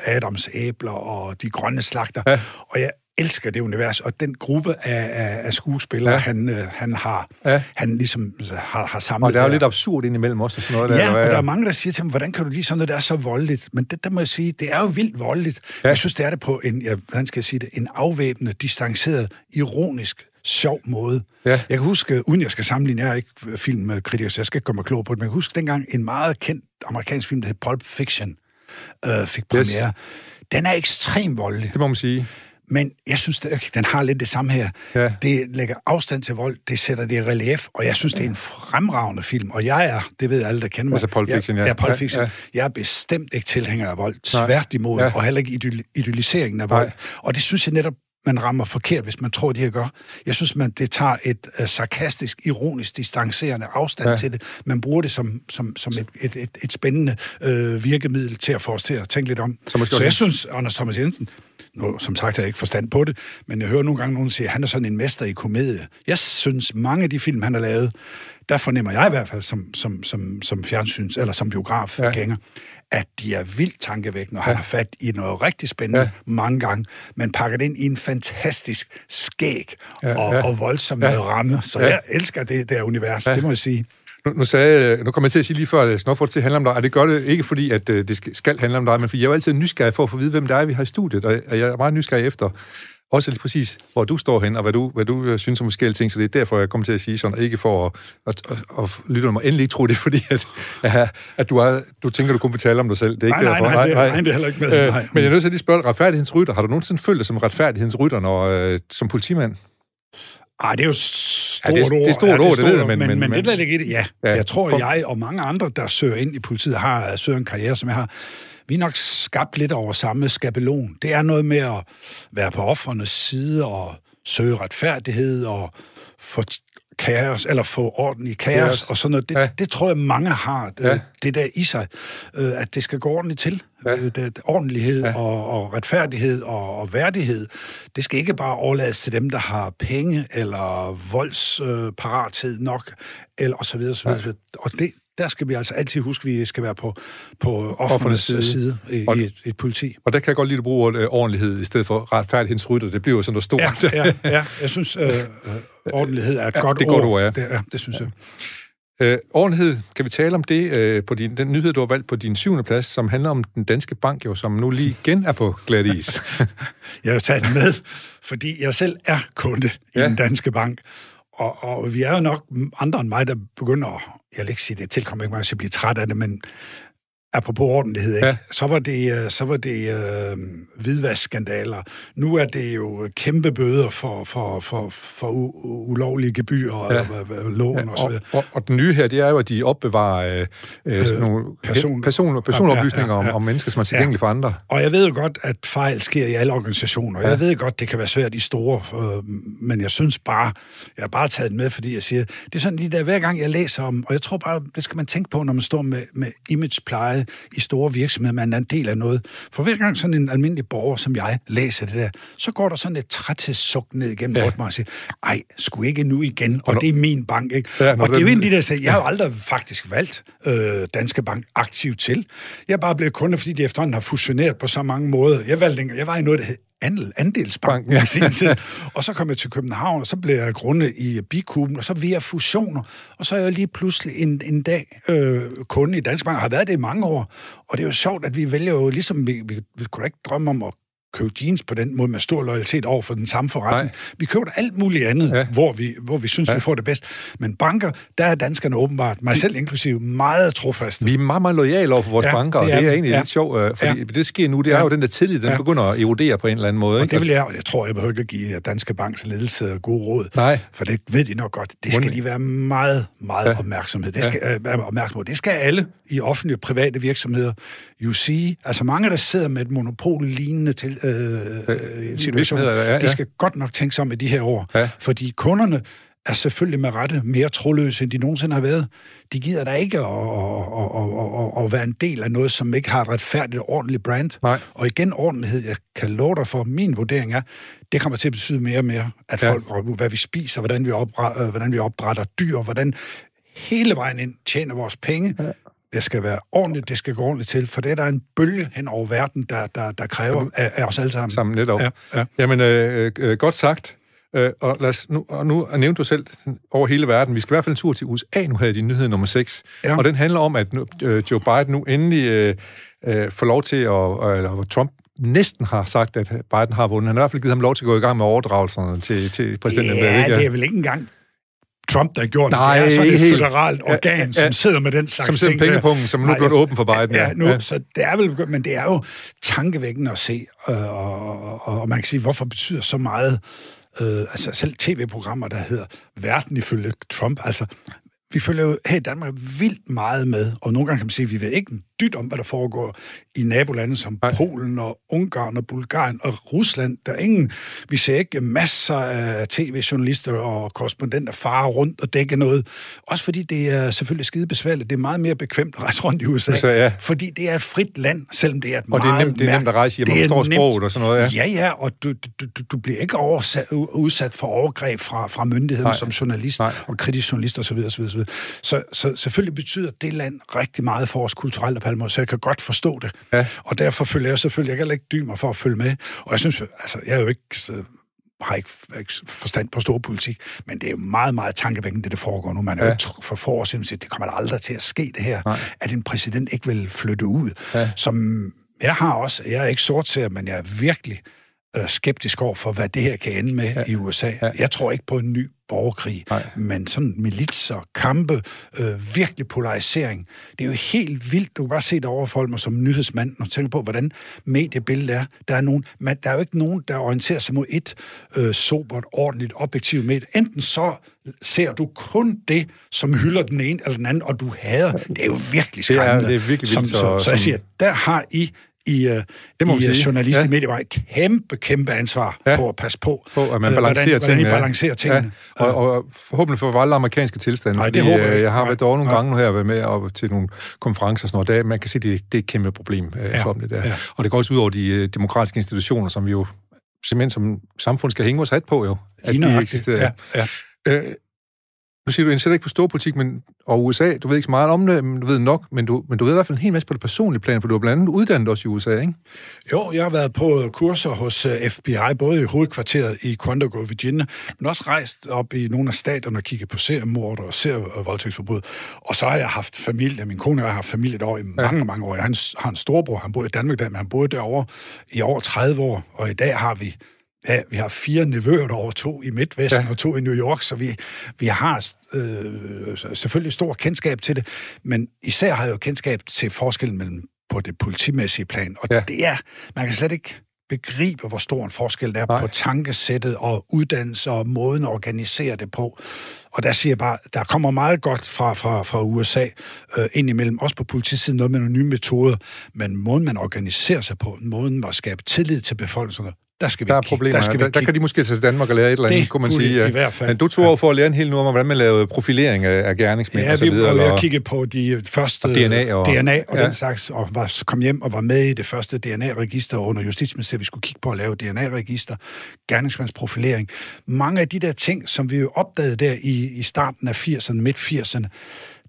Adams æbler, og de grønne slagter. Ja. Og jeg elsker det univers, og den gruppe af, af, af skuespillere, ja. han, øh, han har, ja. han ligesom har, har samlet Og der er jo lidt absurd indimellem også, sådan noget ja, der. Ja, og der er mange, der siger til ham, hvordan kan du lide sådan noget, der er så voldeligt? Men det, der må jeg sige, det er jo vildt voldeligt. Ja. Jeg synes, det er det på en, ja, hvordan skal jeg sige det, en afvæbnende, distanceret, ironisk sjov måde. Ja. Jeg kan huske, uden jeg skal sammenligne, jeg er ikke filmkritiker, så jeg skal ikke komme klog på det, men jeg kan huske dengang en meget kendt amerikansk film, der hed Pulp Fiction, øh, fik premiere. Yes. Den er ekstremt voldelig. Det må man sige. Men jeg synes, den har lidt det samme her. Ja. Det lægger afstand til vold, det sætter det i relief, og jeg synes, det er en fremragende film. Og jeg er, det ved alle, der kender mig. Altså Pulp Fiction, ja. Jeg, ja, Pulp Fiction. Ja, ja. Jeg er bestemt ikke tilhænger af vold. Tværtimod, ja. og heller ikke idealiseringen af vold. Nej. Og det synes jeg netop man rammer forkert, hvis man tror, de her gør. Jeg synes, man det tager et uh, sarkastisk, ironisk, distancerende afstand ja. til det. Man bruger det som, som, som et, et, et, et spændende uh, virkemiddel til at få os til at tænke lidt om. Så, Så jeg synes, Anders Thomas Jensen, nu, som sagt har jeg ikke forstand på det, men jeg hører nogle gange nogen sige, at han er sådan en mester i komedie. Jeg synes, mange af de film, han har lavet, der fornemmer jeg i hvert fald som, som, som, som fjernsyns- eller som biografgænger, ja at de er vildt tankevækkende og ja. har fat i noget rigtig spændende ja. mange gange, men pakker det ind i en fantastisk skæg ja, og, ja. og voldsom ja. ramme. Så ja. jeg elsker det der univers, ja. det må jeg sige. Nu, nu, sagde, nu kommer jeg til at sige lige før, at Snowford til handler om dig, og det gør det ikke fordi, at øh, det skal handle om dig, men fordi jeg er jo altid nysgerrig for at få at vide, hvem det er, vi har i studiet, og jeg er meget nysgerrig efter, også lige præcis, hvor du står hen, og hvad du, hvad du øh, synes om forskellige ting, så det er derfor, jeg kommer til at sige sådan, ikke for at, at, at, at lytte mig endelig ikke tro det, fordi [laughs] at, at, du, er, du tænker, du kun fortælle om dig selv. Det er ikke nej, derfor. Nej, nej, nej, nej, det er heller ikke med. Øh, men jeg er nødt til at lige spørge retfærdighedsrytter. Har du nogensinde følt dig som retfærdighedsrytter, når, øh, som politimand? Ej, det er jo stort ja, det, er, det er stort ja, det er ord, det ved jeg, men... Men, men, men det der ligger i det, ja. ja. Jeg tror, for... jeg og mange andre, der søger ind i politiet, har søger en karriere, som jeg har. Vi er nok skabt lidt over samme skabelon. Det er noget med at være på offrenes side og søge retfærdighed og få kaos, eller få orden i kaos, yes. og sådan noget. Det, ja. det tror jeg, mange har, det, ja. det der i sig, øh, at det skal gå ordentligt til. Ja. Øh, det, ordentlighed ja. og, og retfærdighed og, og værdighed, det skal ikke bare overlades til dem, der har penge eller voldsparathed øh, nok, eller og så videre, så videre. Ja. Og det, der skal vi altså altid huske, at vi skal være på, på offrenes side, side i, og, i et, et politi. Og der kan jeg godt lide at bruge ordet øh, ordentlighed i stedet for retfærdighedsrytter. Det bliver jo sådan noget stort. Ja, ja, ja. jeg synes, øh, øh, [laughs] ordentlighed er et ja, godt det er ord. Godt ord ja. Det, ja, det synes jeg. Øh, ordentlighed, kan vi tale om det øh, på din, den nyhed, du har valgt på din syvende plads, som handler om den danske bank, jo, som nu lige igen er på glat is. [laughs] jeg har taget den med, fordi jeg selv er kunde i ja. den danske bank, og, og vi er jo nok andre end mig, der begynder, jeg vil ikke sige, det tilkommer ikke mig at blive træt af det, men apropos ordentlighed, ikke? Ja. så var det, øh, så var det øh, hvidvaskskandaler. Nu er det jo kæmpe bøder for, for, for, for ulovlige gebyrer og ja. lån ja, og så videre. Og, og, og den nye her, det er jo, at de opbevarer øh, øh, sådan nogle person, person, personoplysninger ja, ja, ja. Om, om mennesker, som er tilgængelige ja. for andre. Og jeg ved jo godt, at fejl sker i alle organisationer. Ja. Jeg ved godt, det kan være svært i store, øh, men jeg synes bare, jeg har bare taget det med, fordi jeg siger, det er sådan lige der, hver gang jeg læser om, og jeg tror bare, det skal man tænke på, når man står med, med imagepleje i store virksomheder, man er en del af noget. For hver gang sådan en almindelig borger, som jeg, læser det der, så går der sådan et træthedssuk ned igennem ja. mig og siger, ej, skulle ikke nu igen, og, og det er min bank, ikke? Ja, og det er jo en af de der steder, jeg har jo aldrig faktisk valgt øh, Danske Bank aktivt til. Jeg er bare blevet kunde, fordi de efterhånden har fusioneret på så mange måder. Jeg, valgte, jeg var i noget, der hed andel, andelsbanken ja. i sin tid. [laughs] Og så kom jeg til København, og så blev jeg grunde i Bikuben, og så via fusioner. Og så er jeg lige pludselig en, en dag øh, kunde i Dansk Bank, har været det i mange år. Og det er jo sjovt, at vi vælger jo, ligesom vi, vi, vi kunne ikke drømme om at købe jeans på den måde med stor loyalitet over for den samme forretning. Nej. Vi køber alt muligt andet, ja. hvor, vi, hvor vi synes, ja. vi får det bedst. Men banker, der er danskerne åbenbart, mig selv inklusive, meget trofaste. Vi er meget, meget lojale over for vores ja, banker, og det er, det er egentlig ja. lidt sjovt, øh, fordi ja. det sker nu, det er ja. jo den der tillid, den ja. begynder at erodere på en eller anden måde. Og ikke? det vil jeg, og jeg tror, jeg behøver ikke at give Danske Banks ledelse gode råd, Nej. for det ved de nok godt. Det skal de være meget, meget ja. opmærksomhed. Det skal, ja. øh, opmærksomhed. Det skal alle i offentlige og private virksomheder sige. Altså mange, der sidder med et monopol-lignende til, øh, øh, situation, ja, ja. de skal godt nok tænke sig om i de her år. Ja. Fordi kunderne er selvfølgelig med rette mere troløse, end de nogensinde har været. De gider da ikke at, at, at, at, at være en del af noget, som ikke har et retfærdigt og ordentligt brand. Nej. Og igen, ordentlighed, jeg kan love dig for, min vurdering er, det kommer til at betyde mere og mere, at ja. folk, hvad vi spiser, hvordan vi, opdrætter, hvordan vi opdrætter dyr, hvordan hele vejen ind tjener vores penge, ja det skal være ordentligt, det skal gå ordentligt til, for det er der en bølge hen over verden, der, der, der kræver af, af os alle sammen. Sammen netop. Ja, ja. Jamen, øh, øh, godt sagt. Øh, og, lad os, nu, og nu nævnte du selv over hele verden, vi skal i hvert fald en tur til USA, nu havde de nyhed nummer 6, ja. og den handler om, at nu, øh, Joe Biden nu endelig øh, øh, får lov til, at, eller Trump næsten har sagt, at Biden har vundet. Han har i hvert fald givet ham lov til at gå i gang med overdragelserne til, til præsidenten. Ja, det er vel ikke engang Trump, der har gjort Nej, det. Det er sådan et helt. føderalt organ, ja, ja, som sidder med den slags ting. Som sidder pengepunkten, som nu er blevet åben for Biden. Ja, nu, ja. så det er vel, men det er jo tankevækkende at se, øh, og, og, og man kan sige, hvorfor betyder så meget øh, altså selv tv-programmer, der hedder Verden ifølge Trump. Altså, vi følger jo her i Danmark vildt meget med, og nogle gange kan man sige, at vi ved ikke en dyt om, hvad der foregår i nabolande som Nej. Polen og Ungarn og Bulgarien og Rusland. Der er ingen, vi ser ikke masser af tv-journalister og korrespondenter fare rundt og dække noget. Også fordi det er selvfølgelig skide besværligt. Det er meget mere bekvemt at rejse rundt i USA, USA ja. fordi det er et frit land, selvom det er et og meget... Det er nemt, det er nemt at rejse i, man forstår sproget og sådan noget, ja. Ja, ja, og du, du, du, du bliver ikke oversat, udsat for overgreb fra, fra myndighederne Nej. som journalist Nej. og kritisk journalist osv. osv., osv. Så, så selvfølgelig betyder det land rigtig meget for os kulturelt Palmer, så jeg kan godt forstå det. Ja. Og derfor følger jeg selvfølgelig, jeg kan ikke dyme for at følge med. Og jeg synes, altså, jeg er jo ikke så, har ikke, ikke forstand på stor politik, men det er jo meget, meget tankevækkende, det der foregår nu. Man er ja. jo for få år siden det kommer aldrig til at ske, det her, Nej. at en præsident ikke vil flytte ud. Ja. Som jeg har også, jeg er ikke sort men jeg er virkelig skeptisk over for, hvad det her kan ende med ja. i USA. Ja. Jeg tror ikke på en ny borgerkrig, Nej. men sådan militser, kampe, øh, virkelig polarisering. Det er jo helt vildt. Du kan bare se det overfor mig som nyhedsmand, og tænke på, hvordan mediebilledet er. Der er, nogen, man, der er jo ikke nogen, der orienterer sig mod et øh, sobert, ordentligt, objektivt medie. Enten så ser du kun det, som hylder den ene eller den anden, og du hader. Det er jo virkelig skræmmende. Det er, det er virkelig vildt. Som, så, så, så jeg siger, der har I i, uh, det må i uh, journalist ja. i et kæmpe, kæmpe ansvar ja. på at passe på, på at man uh, balancerer hvordan, tingene. Hvordan I balancerer tingene. Ja. Og, og forhåbentlig for alle amerikanske tilstande. Nej, det fordi, håber jeg, jeg har været over nogle ja. gange nu her, været med op til nogle konferencer og sådan noget. Der, man kan se, det, det er et kæmpe problem ja. for dem, det der. Ja. Og det går også ud over de demokratiske institutioner, som vi jo simpelthen som samfund skal hænge vores hat på, jo. At de eksisterer. Ja. Ja. Uh, nu siger du interesserer ikke for storpolitik men, og USA, du ved ikke så meget om det, men du ved nok, men du, men du ved i hvert fald en hel masse på det personlige plan, for du har blandt andet uddannet også i USA, ikke? Jo, jeg har været på kurser hos øh, FBI, både i hovedkvarteret i Quantico, Virginia, men også rejst op i nogle af staterne og kigget på seriemord og serievoldtægtsforbrud. Og så har jeg haft familie, min kone og jeg har haft familie derovre i mange, ja. mange år. Han har en storbror, han bor i Danmark, men han boede derovre i over 30 år, og i dag har vi Ja, vi har fire nevøer derovre, to i Midtvesten ja. og to i New York, så vi, vi har øh, selvfølgelig stor kendskab til det, men især har jeg jo kendskab til forskellen mellem på det politimæssige plan, og ja. det er, man kan slet ikke begribe, hvor stor en forskel der er Nej. på tankesættet og uddannelse og måden at organisere det på. Og der siger jeg bare, der kommer meget godt fra, fra, fra USA øh, ind imellem, også på politisiden, noget med nogle nye metoder, men måden man organiserer sig på, måden at skabe tillid til befolkningen, der skal vi der er problemer. Der, skal der, vi der kan de måske tage til Danmark og lære et eller andet, det kunne man sige. Ja. i hvert fald. Men du tog over for at lære en hel nu om, hvordan man lavede profilering af, af gerningsmænd ja, og så videre. Ja, vi prøvede at kigge på de første... Og DNA og... DNA og ja. den slags, og var, kom hjem og var med i det første DNA-register under Justitsministeriet. Vi skulle kigge på at lave DNA-register, gerningsmandsprofilering. Mange af de der ting, som vi jo opdagede der i, i starten af 80'erne, midt-80'erne,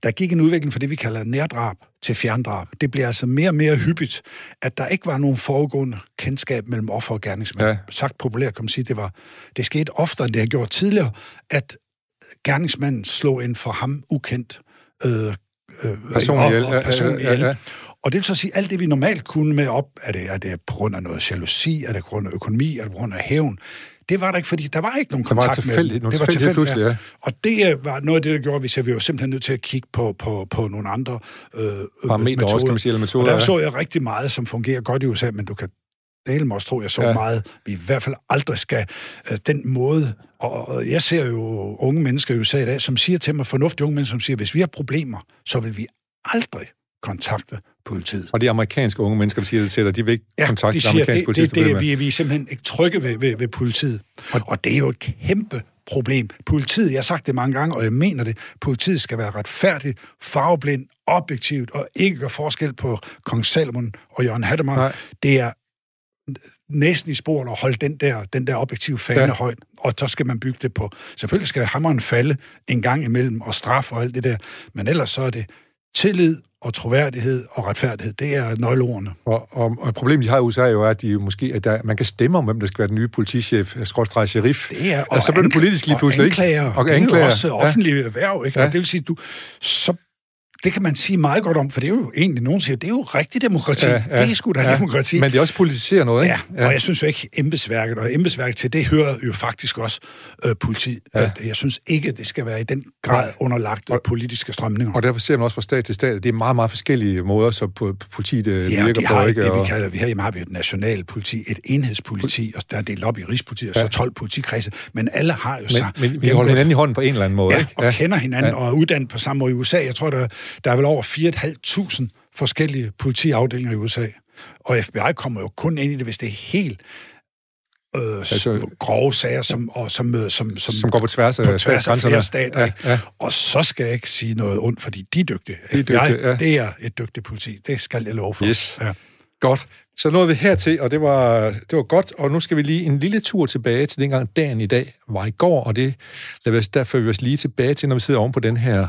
der gik en udvikling for det, vi kalder nærdrab til fjerndrab. Det bliver altså mere og mere hyppigt, at der ikke var nogen foregående kendskab mellem offer og gerningsmand. Ja. Sagt populært kan man sige, det var det skete oftere, end det har gjort tidligere, at gerningsmanden slog en for ham ukendt øh, øh, personlig og, og personlig ja, ja, ja. Og det vil så sige, alt det, vi normalt kunne med op, er det, er det på grund af noget jalousi, er det på grund af økonomi, er det på grund af hævn, det var der ikke, fordi der var ikke nogen kontakt med dem. Det var tilfældigt, pludselig, ja. Og det øh, var noget af det, der gjorde, at vi var simpelthen nødt til at kigge på, på, på nogle andre øh, Parametre metoder. også, kan man sige, eller metoder. Og der så jeg rigtig meget, som fungerer godt i USA, men du kan dele mig også tro, jeg så ja. meget, vi i hvert fald aldrig skal øh, den måde, og, og jeg ser jo unge mennesker i USA i dag, som siger til mig, fornuftige unge mennesker, som siger, hvis vi har problemer, så vil vi aldrig kontakte politiet. Og de amerikanske unge mennesker, der siger det til dig, de vil ikke ja, kontakte de siger, amerikanske det, politi? Det, det, det, vi, vi er simpelthen ikke trygge ved, ved, ved politiet. Og, og det er jo et kæmpe problem. Politiet, jeg har sagt det mange gange, og jeg mener det, politiet skal være retfærdigt, farveblind, objektivt, og ikke gøre forskel på kong Salomon og Jørgen Hattemark. Det er næsten i sporet at holde den der, den der objektive fane ja. højt, og så skal man bygge det på. Selvfølgelig skal hammeren falde en gang imellem, og straf og alt det der, men ellers så er det tillid og troværdighed og retfærdighed. Det er nøgleordene. Og, og, og problemet, de har i USA, er jo, at de måske, at der, man kan stemme om, hvem der skal være den nye politichef, skråstrej sheriff. Det er, og, og så bliver det politisk lige pludselig, og anklager, ikke? Og det er jo også offentlige ja. erhverv, ikke? Ja. Og det vil sige, du, så det kan man sige meget godt om, for det er jo egentlig, nogen siger, det er jo rigtig demokrati. Ja, ja, det er sgu da ja, demokrati. Men det er også politisere noget, ikke? Ja, ja, og jeg synes jo ikke embedsværket, og embedsværket til det hører jo faktisk også øh, politi. Ja. Jeg synes ikke, det skal være i den grad underlagt og, politiske strømninger. Og derfor ser man også fra stat til stat, det er meget, meget forskellige måder, så politiet øh, ja, virker de har på. Ikke? det, vi kalder, vi har, har vi et nationalt politi, et enhedspoliti, og der er delt op i Rigspolitiet, og så 12 politikredse, men alle har jo men, så... Men vi holder hinanden i hånden på en eller anden måde, ja, ikke? og ja. kender hinanden, ja. og er uddannet på samme måde i USA. Jeg tror, der, der er vel over 4.500 forskellige politiafdelinger i USA. Og FBI kommer jo kun ind i det, hvis det er helt øh, altså, grove sager, som, og, som, som, som, som går på tværs af, på tværs af flere stater. Ja, ja. Og så skal jeg ikke sige noget ondt, fordi de er dygtige. De er FBI, dygtige, ja. det er et dygtigt politi. Det skal jeg love for. Yes. Ja. Godt. Så nåede vi hertil, og det var, det var godt, og nu skal vi lige en lille tur tilbage til dengang dagen i dag var i går, og det lader vi os derfor vi os lige tilbage til, når vi sidder oven på den her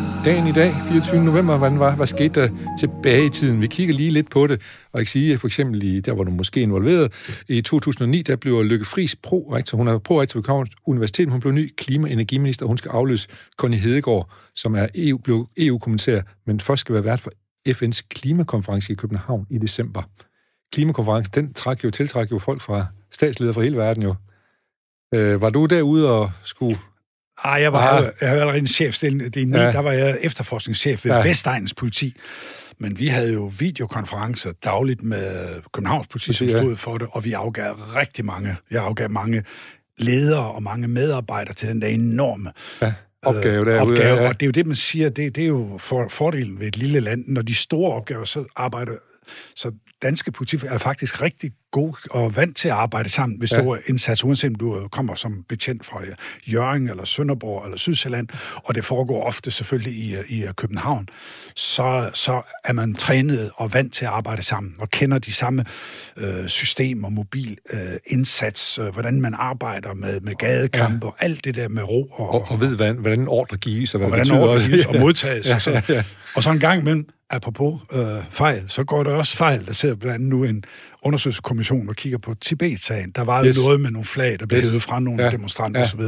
dagen i dag, 24. november, hvordan var, hvad skete der tilbage i tiden? Vi kigger lige lidt på det, og jeg kan sige, for eksempel, i, der var du måske involveret, i 2009, der blev Lykke Friis pro-rektor, hun er pro-rektor ved Københavns Universitet, hun blev ny klima- og energiminister, og hun skal afløse Connie Hedegaard, som er EU, blev EU-kommissær, men først skal være vært for FN's klimakonference i København i december. Klimakonferencen, den træk jo, tiltræk jo folk fra statsledere fra hele verden jo. Øh, var du derude og skulle ej, jeg var, ah. jeg havde allerede en chefstilling. Det er ni, ja. der var jeg efterforskningschef ved ja. Vestegnens politi. Men vi havde jo videokonferencer dagligt med Københavns politi, som stod for det, og vi afgav rigtig mange. Jeg afgav mange ledere og mange medarbejdere til den der enorme ja opgave derude. Opgave, ja. Og det er jo det, man siger, det, det er jo for, fordelen ved et lille land. Når de store opgaver, så arbejder så danske politi er faktisk rigtig god og vant til at arbejde sammen ved store ja. indsatser, uanset om du kommer som betjent fra Jørgen eller Sønderborg eller Sydsjælland, og det foregår ofte selvfølgelig i, i København, så, så er man trænet og vant til at arbejde sammen, og kender de samme øh, systemer, mobil øh, indsats, øh, hvordan man arbejder med, med gadekampe, ja. og alt det der med ro. Og, og, og ved, hvordan, hvordan ordre gives, og hvad og det hvordan ordre gives og [laughs] modtages. ja, ja, ja. Og så en gang imellem, apropos øh, fejl, så går der også fejl. Der ser blandt andet nu en undersøgelseskommission og kigger på Tibet-sagen. Der var yes. jo noget med nogle flag, der blev yes. fra nogle ja. demonstranter ja. osv.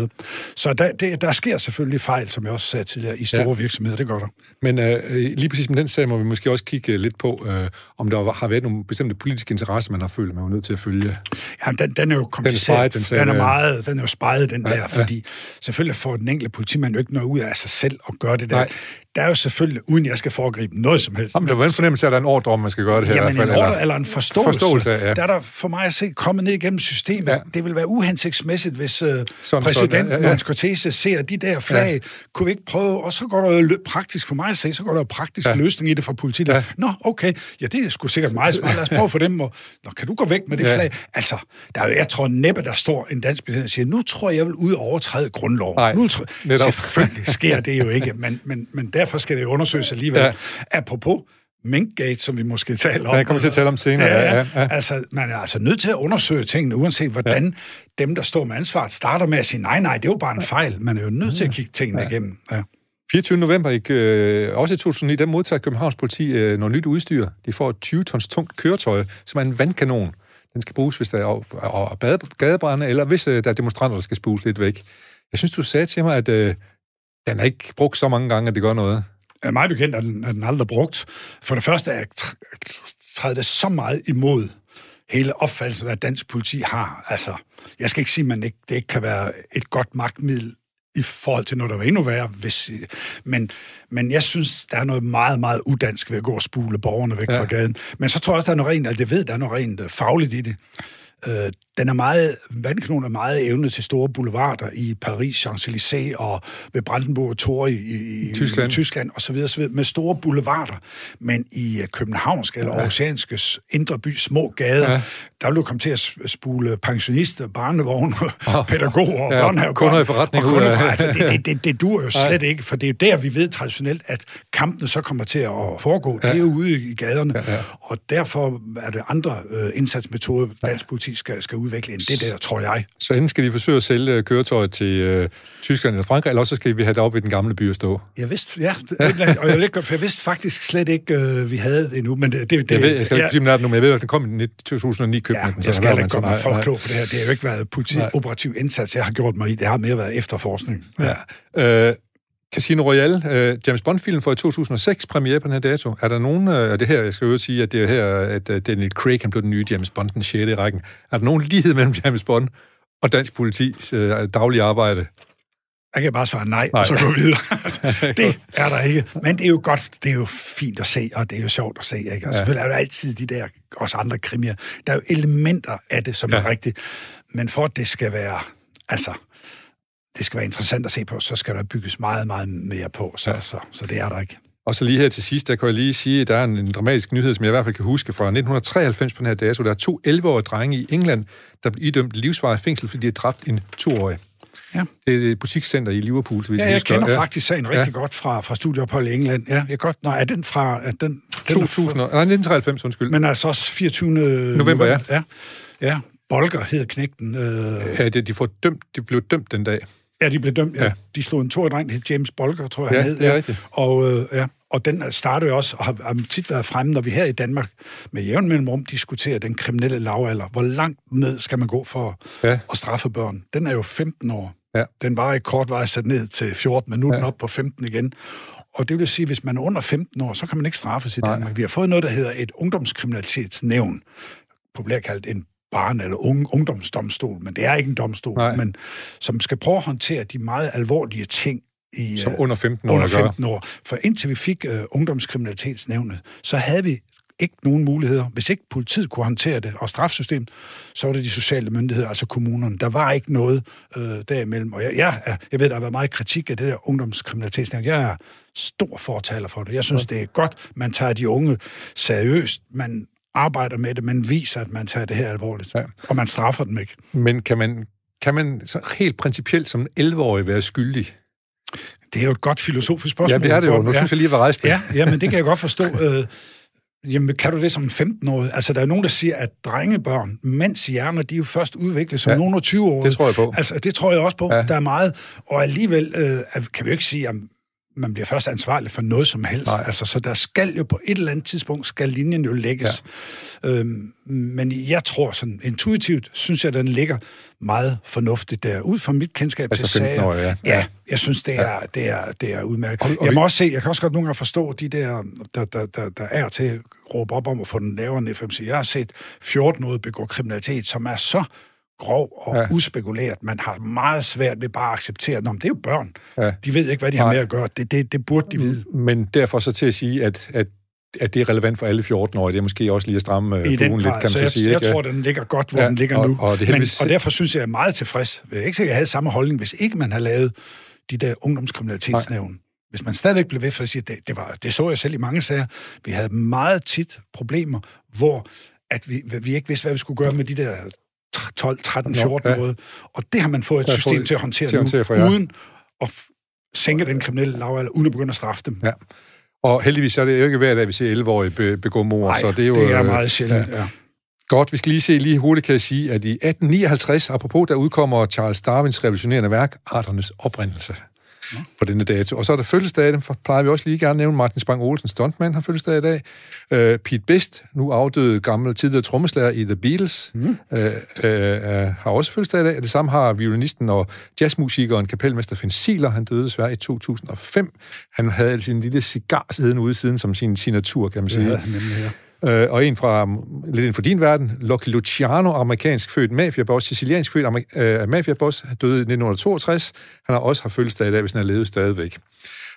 Så der, det, der sker selvfølgelig fejl, som jeg også sagde tidligere, i store ja. virksomheder. Det gør der. Men øh, lige præcis med den sag må vi måske også kigge lidt på, øh, om der har været nogle bestemte politiske interesser, man har følt, man var nødt til at følge. Ja, den, den er jo kompliceret. Den, den, den, er meget, den er jo spejet, den ja, der, fordi ja. selvfølgelig får den enkelte politimand jo ikke noget ud af sig selv og gøre det der. Nej der er jo selvfølgelig, uden jeg skal foregribe noget som helst. Jamen, det var en fornemmelse af, at der er en ordre om, man skal gøre det her. Jamen, i hvert fald, en ordre eller en forståelse. forståelse ja. Der er der for mig at se kommet ned igennem systemet. Ja. Det vil være uhensigtsmæssigt, hvis uh, sådan, præsidenten sådan, ja, ja. Cortese ser de der flag. Ja. Kunne vi ikke prøve? Og så går der jo praktisk, for mig at se, så går der jo praktisk ja. løsning i det fra politiet. Ja. Nå, okay. Ja, det er sgu sikkert meget smart. Lad os prøve for dem. Og, Nå, kan du gå væk med det ja. flag? Altså, der er jo, jeg tror næppe, der står en dansk betjent og siger, nu tror jeg, jeg vil ud og overtræde grundloven. Nej, nu tror, selvfølgelig sker det jo ikke, men, men, men derfor skal det undersøges alligevel. Ja. Apropos Minkgate, som vi måske taler om. Ja, jeg kommer til at tale om senere. Ja, ja, ja. Altså, man er altså nødt til at undersøge tingene, uanset hvordan ja. dem, der står med ansvaret, starter med at sige, nej, nej, det er jo bare en fejl. Man er jo nødt til at kigge tingene ja. igennem. Ja. 24. november, ikke, øh, også i 2009, der modtager Københavns politi øh, noget nyt udstyr. De får et 20 tons tungt køretøj, som er en vandkanon. Den skal bruges, hvis der er bade, gadebrænde, eller hvis øh, der er demonstranter, der skal spules lidt væk. Jeg synes, du sagde til mig, at øh, den er ikke brugt så mange gange, at det gør noget er meget bekendt, at den, at den aldrig brugt. For det første er, træder det så meget imod hele opfattelsen, hvad dansk politi har. Altså, jeg skal ikke sige, at man ikke, det ikke kan være et godt magtmiddel i forhold til noget, der var endnu værre. Hvis, men, men jeg synes, der er noget meget, meget udansk ved at gå og spule borgerne væk ja. fra gaden. Men så tror jeg også, der er noget rent, at altså, jeg ved, der er noget rent øh, fagligt i det. Øh, den er meget, vandkanonen er meget evne til store boulevarder i Paris, Champs-Élysées og ved Brandenburg Tor i, i, Tyskland. i Tyskland og så videre, med store boulevarder. Men i uh, københavnske eller oceanske indre by, små gader, ja. Der vil du komme til at spule pensionister, barnevogne, oh, pædagoger og ja, børnehaver. Kunder i forretning. Og kunder, altså, det, det, det, det dur jo slet ja. ikke, for det er jo der, vi ved traditionelt, at kampene så kommer til at foregå. Ja. Det er jo ude i gaderne, ja, ja. og derfor er det andre uh, indsatsmetoder, dansk politi skal, skal udvikle end det der, tror jeg. Så enten skal de forsøge at sælge køretøjet til uh, Tyskland eller Frankrig, eller også skal vi have det op i den gamle by at stå. Jeg vidste, ja, det, og jeg, jeg vidste faktisk slet ikke, uh, vi havde det endnu, men det... det, det jeg, ved, jeg skal ja, ikke sige men jeg ved, at den kom i 2009 købt ja. Så jeg skal ikke komme for klog på det her. Det har jo ikke været politi-operativ indsats, jeg har gjort mig i. Det har mere været efterforskning. Ja. ja. Uh, Casino Royale, uh, James Bond-film fra 2006, premiere på den her dato. Er der nogen, uh, det her, jeg skal jo sige, at det er her, at uh, Daniel Craig han blev den nye James Bond, den 6. i rækken. Er der nogen lighed mellem [laughs] James Bond og dansk politis uh, daglige arbejde? Jeg kan bare svare nej, nej. og så gå videre. [laughs] det er der ikke. Men det er jo godt, det er jo fint at se, og det er jo sjovt at se. Ikke? Og ja. selvfølgelig er der altid de der, også andre krimier. Der er jo elementer af det, som ja. er rigtigt. Men for at det skal være, altså, det skal være interessant at se på, så skal der bygges meget, meget mere på. Så, ja. så, så det er der ikke. Og så lige her til sidst, der kan jeg lige sige, at der er en, en dramatisk nyhed, som jeg i hvert fald kan huske fra 1993 på den her dato. Der er to 11-årige drenge i England, der blev idømt livsvarig fængsel, fordi de har dræbt en toårig. Ja. Det er et butikscenter i Liverpool, så vi Ja, jeg kender ja. faktisk sagen rigtig ja. godt fra, fra studieophold i England. Ja, jeg godt. Nå, er den fra... Er den, 2000, den er fra, nej, 1993, undskyld. Men altså også 24. November, ja. ja. Ja, Bolger hed knægten. Øh... Ja, de, de, får dømt, de blev dømt den dag. Ja, de blev dømt. Ja. ja. De slog en to dreng, hed James Bolger, tror jeg, ja, han hed. Ja, det er rigtigt. Og, øh, ja, og den startede jo også, og har, har tit været fremme, når vi her i Danmark med jævn mellemrum diskuterer den kriminelle lavalder. Hvor langt ned skal man gå for ja. at straffe børn? Den er jo 15 år. Ja. Den var i kort vej sat ned til 14, men nu er ja. den op på 15 igen. Og det vil sige, at hvis man er under 15 år, så kan man ikke straffes i Danmark. Nej. Vi har fået noget, der hedder et ungdomskriminalitetsnævn, populært kaldt en barn- eller unge, ungdomsdomstol, men det er ikke en domstol, Nej. men som skal prøve at håndtere de meget alvorlige ting, i, som under 15 år. Under 15 år. For indtil vi fik uh, ungdomskriminalitetsnævnet, så havde vi ikke nogen muligheder. Hvis ikke politiet kunne håndtere det, og strafsystemet, så var det de sociale myndigheder, altså kommunerne. Der var ikke noget øh, derimellem. Og jeg, jeg, jeg ved, der har været meget kritik af det der ungdomskriminalitetsnævn. Jeg er stor fortaler for det. Jeg synes, det er godt, man tager de unge seriøst. Man arbejder med det, man viser, at man tager det her alvorligt. Ja. Og man straffer dem ikke. Men kan man, kan man så helt principielt som 11-årig være skyldig? Det er jo et godt filosofisk spørgsmål. Ja, det er det jo. Nu ja. synes jeg lige, at jeg var rejst Ja, ja, men det kan jeg godt forstå. [laughs] Jamen, kan du det som 15-årig? Altså, der er nogen, der siger, at drengebørn, mænds hjerner, de er jo først udviklet som ja, nogen af 20 år. Det tror jeg på. Altså, det tror jeg også på. Ja. Der er meget. Og alligevel øh, kan vi jo ikke sige, at man bliver først ansvarlig for noget som helst. Nej. Altså, så der skal jo på et eller andet tidspunkt, skal linjen jo lægges. Ja. Øhm, men jeg tror sådan, intuitivt, synes jeg, den ligger meget fornuftigt der. Ud fra mit kendskab altså til sager. År, ja. ja, jeg synes, det er, ja. det er, det er udmærket. Og, og jeg må også se, jeg kan også godt nogle gange forstå de der, der, der, der, der er til at råbe op om at få den lavere end FMC. Jeg har set 14 begå kriminalitet, som er så grov og ja. uspekuleret. Man har meget svært ved bare at acceptere, at det er jo børn. Ja. De ved ikke, hvad de Nej. har med at gøre. Det, det, det burde de vide. Men derfor så til at sige, at, at at det er relevant for alle 14-årige. Det er måske også lige at stramme I buen lidt, kan man så, jeg, sige. Jeg, jeg tror, den ligger godt, hvor ja, den ligger og, nu. Og, det heldigvis... Men, og derfor synes jeg, jeg er meget tilfreds. Jeg er ikke sikkert, jeg havde samme holdning, hvis ikke man havde lavet de der ungdomskriminalitetsnævn. Hvis man stadigvæk blev ved for at sige, det, det, var, det så jeg selv i mange sager. Vi havde meget tit problemer, hvor at vi, vi ikke vidste, hvad vi skulle gøre med de der 12, 13, 14 ja. år. Og det har man fået et ja, system fået, til at håndtere til nu, håndtere for, ja. uden at sænke den kriminelle lavalder, uden at begynde at straffe dem. Ja. Og heldigvis er det jo ikke hver dag, vi ser 11-årige begå mor, Nej, så det er jo... det er meget sjældent, ja. ja. Godt, vi skal lige se lige hurtigt, kan jeg sige, at i 1859, apropos, der udkommer Charles Darwins revolutionerende værk, Arternes oprindelse på denne dato. Og så er der fødselsdag, dem plejer vi også lige gerne at nævne. Martin Spang Olsen, stuntman, har fødselsdag i dag. Uh, Pete Best, nu afdøde gammel tidligere trommeslager i The Beatles, mm. uh, uh, uh, har også fødselsdag i dag. Det samme har violinisten og jazzmusikeren, kapelmester Finn Siler, han døde desværre i 2005. Han havde sin lille cigar siden ude siden som sin signatur, kan man sige. Ja, nemlig, ja. Øh, og en fra, lidt inden for din verden, Lucky Luciano, amerikansk født mafiaboss, siciliansk født øh, mafiaboss, døde i 1962. Han har også haft fødselsdag i dag, hvis han har levet stadigvæk.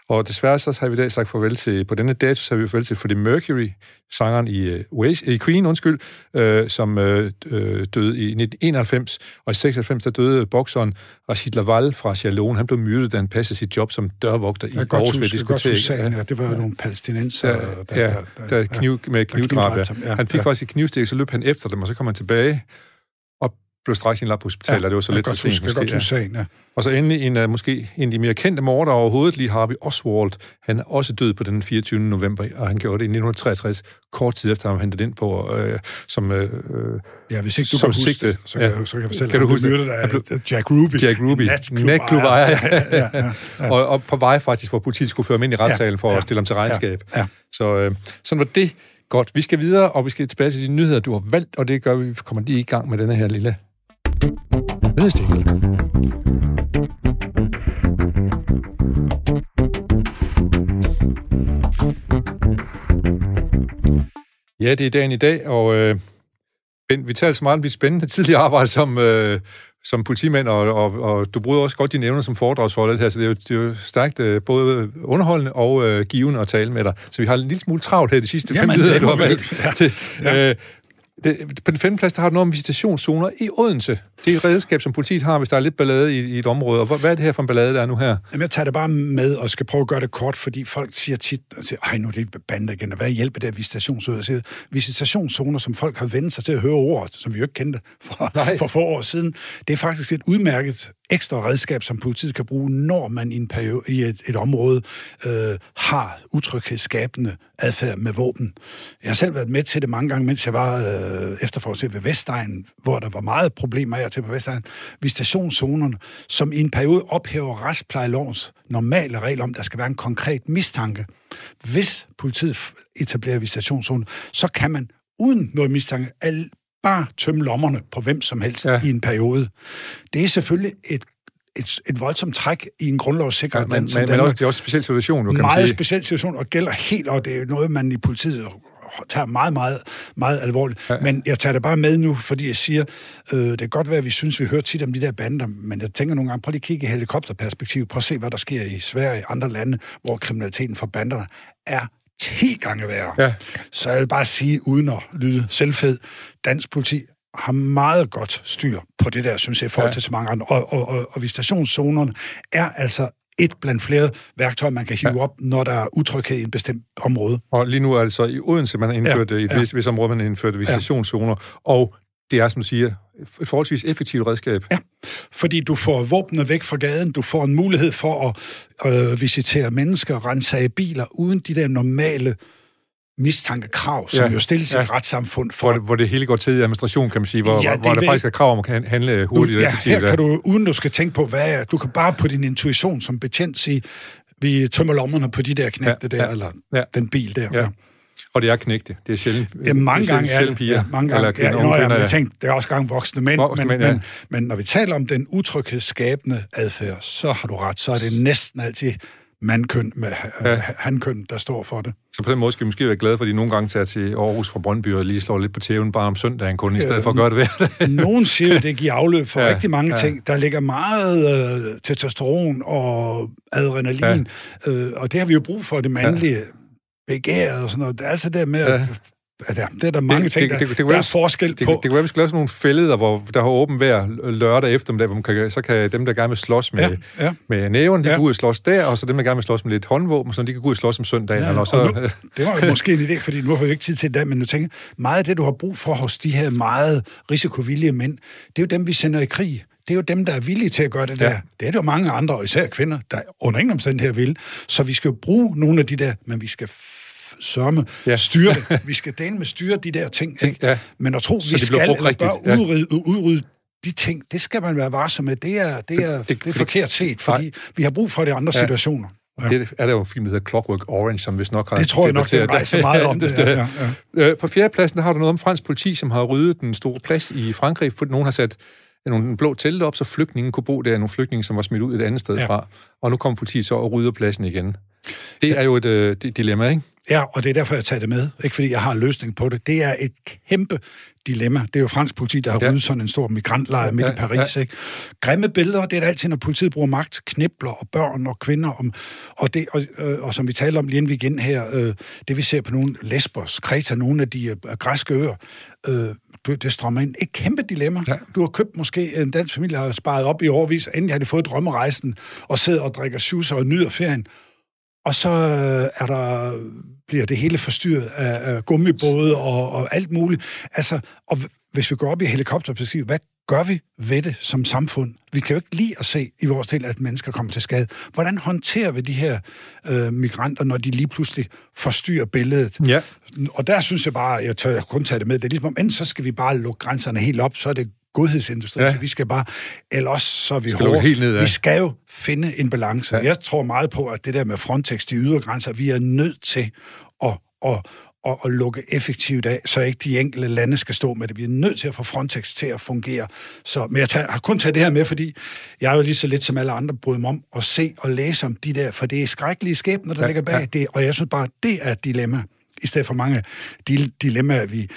Og desværre så har vi i dag sagt farvel til, på denne dato, så har vi farvel til Freddie Mercury, sangeren i, uh, Waze, i Queen, undskyld, uh, som uh, døde i 1991, og i 96 der døde bokseren Rashid Laval fra Chalon. Han blev myrdet, da han passede sit job som dørvogter i Aarhus ved diskotek. Ja, det var jo ja. nogle palæstinenser, ja, der, der, der, der, kniv, med knivdrab. Ja. Han fik ja. faktisk et knivstik, så løb han efter dem, og så kom han tilbage, blev straks indlagt på hospitalet, ja, og det var så lidt for sent. Måske, godt ja. sagen, ja. Og så endelig en, uh, måske en af de mere kendte morder overhovedet, lige Harvey Oswald. Han er også død på den 24. november, og han gjorde det i 1963, kort tid efter, at han hentet ind på uh, som uh, Ja, hvis ikke du kan huske sigte. det, så kan, ja. så kan jeg fortælle, kan du huske det? Af Jack Ruby. Jack Ruby. Natklub ejer. Ja, ja, [laughs] ja, ja. og, og på vej faktisk, hvor politiet skulle føre ham ind i retssalen for ja, ja, at stille ham til regnskab. Ja, ja. Så uh, sådan var det. Godt, vi skal videre, og vi skal tilbage til de nyheder, du har valgt, og det gør vi, vi kommer lige i gang med denne her lille Nyhedsjingle. Ja, det er dagen i dag, og øh, Ben, vi taler så meget om dit spændende tidligere arbejde som, øh, som politimand, og, og, og du bruger også godt dine evner som foredragsholder her, så det er jo, det er jo stærkt øh, både underholdende og øh, givende at tale med dig. Så vi har en lille smule travlt her de sidste Jamen, fem minutter, du har valgt. Ja. Det, ja. Øh, det, på den femte plads, der har du noget om visitationszoner i Odense. Det er et redskab, som politiet har, hvis der er lidt ballade i, i et område. Og hvad er det her for en ballade, der er nu her? Jamen, jeg tager det bare med og skal prøve at gøre det kort, fordi folk siger tit, ej, nu er det bande igen, og hvad hjælper det af visitationszoner? siger, visitationszoner, som folk har vendt sig til at høre ordet, som vi jo ikke kendte for, for få år siden, det er faktisk et udmærket ekstra redskab, som politiet kan bruge, når man i, en periode, i et, et område øh, har utryghedsskabende adfærd med våben. Jeg har selv været med til det mange gange, mens jeg var øh, efterforskning ved Vestegn, hvor der var meget problemer af til på Vestegn. Visitationszonerne, som i en periode ophæver retsplejelovens normale regel om, der skal være en konkret mistanke. Hvis politiet etablerer visitationszoner, så kan man uden noget mistanke bare tømme lommerne på hvem som helst ja. i en periode. Det er selvfølgelig et et, et voldsomt træk i en grundlovssikret ja, men, land som men, men også, det er også en speciel situation, du kan Meget sige. speciel situation, og gælder helt, og det er noget, man i politiet tager meget, meget, meget alvorligt. Ja. Men jeg tager det bare med nu, fordi jeg siger, øh, det kan godt være, at vi synes, vi hører tit om de der bander, men jeg tænker nogle gange, prøv lige at kigge i helikopterperspektiv, prøv at se, hvad der sker i Sverige og andre lande, hvor kriminaliteten for banderne er 10 gange værre. Ja. Så jeg vil bare sige, uden at lyde selvfed, dansk politi har meget godt styr på det der, synes jeg, i forhold til ja. så mange andre. Og, og, og, og visitationszonerne er altså et blandt flere værktøjer, man kan hive ja. op, når der er utryghed i en bestemt område. Og lige nu er det så i Odense, man har indført ja. i et ja. vis, vis område, man har indført visitationszoner, ja. og det er, som du siger, et forholdsvis effektivt redskab. Ja, fordi du får våbnene væk fra gaden, du får en mulighed for at øh, visitere mennesker, rense biler, uden de der normale mistankekrav, som ja, jo stilles ja. i et retssamfund for... Hvor det, hvor det hele går til administration, kan man sige, hvor, ja, hvor der faktisk er krav om at handle hurtigt og ja, effektivt. her kan du, uden du skal tænke på, hvad er, du kan bare på din intuition som betjent sige, vi tømmer lommerne på de der knægte ja, der, ja, eller ja. den bil der. Ja. Ja. Og det er knægte. Det er sjældent. Ja, mange gange er det. Ja, mange gange. Eller, ja, når jeg, jeg tænkte, det er også gang voksne mænd. Voksne men, mænd ja. men, men når vi taler om den utryghedsskabende adfærd, så har du ret. Så er det næsten altid mandkøn med ja. hankøn, der står for det. Så på den måde skal vi måske være glade for, at de nogle gange tager til Aarhus fra Brøndby og lige slår lidt på tæven bare om søndagen kun, i stedet for at gøre det hver Nogen siger, at det giver afløb for [laughs] ja, rigtig mange ja. ting. Der ligger meget øh, testosteron og adrenalin, ja. øh, og det har vi jo brug for, det mandlige ja begæret og sådan noget. Det er altså det med at ja. Ja, det er der mange det, ting, der, det, det, det, der er forskel det, på. Det, det kan være, vi skal lave sådan nogle fælleder, hvor der har åben hver lørdag eftermiddag, hvor man kan, så kan dem, der gerne vil slås med, ja, ja. med næven, de ja. kan ud og slås der, og så dem, der gerne vil slås med lidt håndvåben, så de kan gå ud og slås om søndagen. Ja, eller så, nu, det var jo [laughs] måske en idé, fordi nu har vi ikke tid til det, men nu tænker meget af det, du har brug for hos de her meget risikovillige mænd, det er jo dem, vi sender i krig det er jo dem, der er villige til at gøre det der. Ja. Det er jo mange andre, og især kvinder, der under ingen omstændighed vil. Så vi skal jo bruge nogle af de der, men vi skal sørme ja. styre det. [laughs] Vi skal dele med styre de der ting. ting ja. Men at tro, vi skal eller bør udrydde, udrydde de ting, det skal man være varsom med. Det er, det er, det, det, det er forkert set, fordi nej. vi har brug for det i andre ja. situationer. Ja. Det er der jo en film, der hedder Clockwork Orange, som hvis nok har Det tror jeg nok, det rejser meget om det. [laughs] Ja, ja, ja. Øh, på fjerdepladsen har du noget om fransk politi, som har ryddet den store plads i Frankrig, for nogen har sat nogle blå telte op, så flygtningen kunne bo der, nogle flygtninge, som var smidt ud et andet sted ja. fra. Og nu kommer politiet så og rydder pladsen igen. Det er jo et uh, dilemma, ikke? Ja, og det er derfor, jeg tager det med. Ikke fordi jeg har en løsning på det. Det er et kæmpe dilemma. Det er jo fransk politi, der har ja. ryddet sådan en stor migrantlejr midt ja, i Paris. Ja. Ikke? Grimme billeder, det er det altid, når politiet bruger magt. Knibler og børn og kvinder. Om, og, det, og, øh, og som vi taler om lige inden vi igen her, øh, det vi ser på nogle Lesbos, Kreta, nogle af de øh, græske øer, øh, det strømmer ind. Et kæmpe dilemma. Ja. Du har købt måske, en dansk familie har sparet op i overvis, endelig har de fået drømmerejsen, og sidder og drikker shoes og nyder ferien. Og så øh, er der, bliver det hele forstyrret af, af gummibåde og, og alt muligt. Altså, og hvis vi går op i helikopterperspektiv, hvad gør vi ved det som samfund? Vi kan jo ikke lide at se i vores del, at mennesker kommer til skade. Hvordan håndterer vi de her øh, migranter, når de lige pludselig forstyrrer billedet? Ja. Og der synes jeg bare, jeg tør kun tage det med, det er ligesom, enten så skal vi bare lukke grænserne helt op, så er det godhedsindustri, ja. så vi skal bare, eller også så er vi hårde. Helt ned, ja. Vi skal jo finde en balance. Ja. Jeg tror meget på, at det der med Frontex, de ydre grænser, vi er nødt til at, at, at, at lukke effektivt af, så ikke de enkelte lande skal stå med det. Vi er nødt til at få Frontex til at fungere. Så, men jeg tager, har kun taget det her med, fordi jeg er jo lige så lidt som alle andre bryder mig om at se og læse om de der, for det er skrækkelige skæbner, der ja, ligger bag ja. det, og jeg synes bare, det er et dilemma, i stedet for mange dilemmaer, vi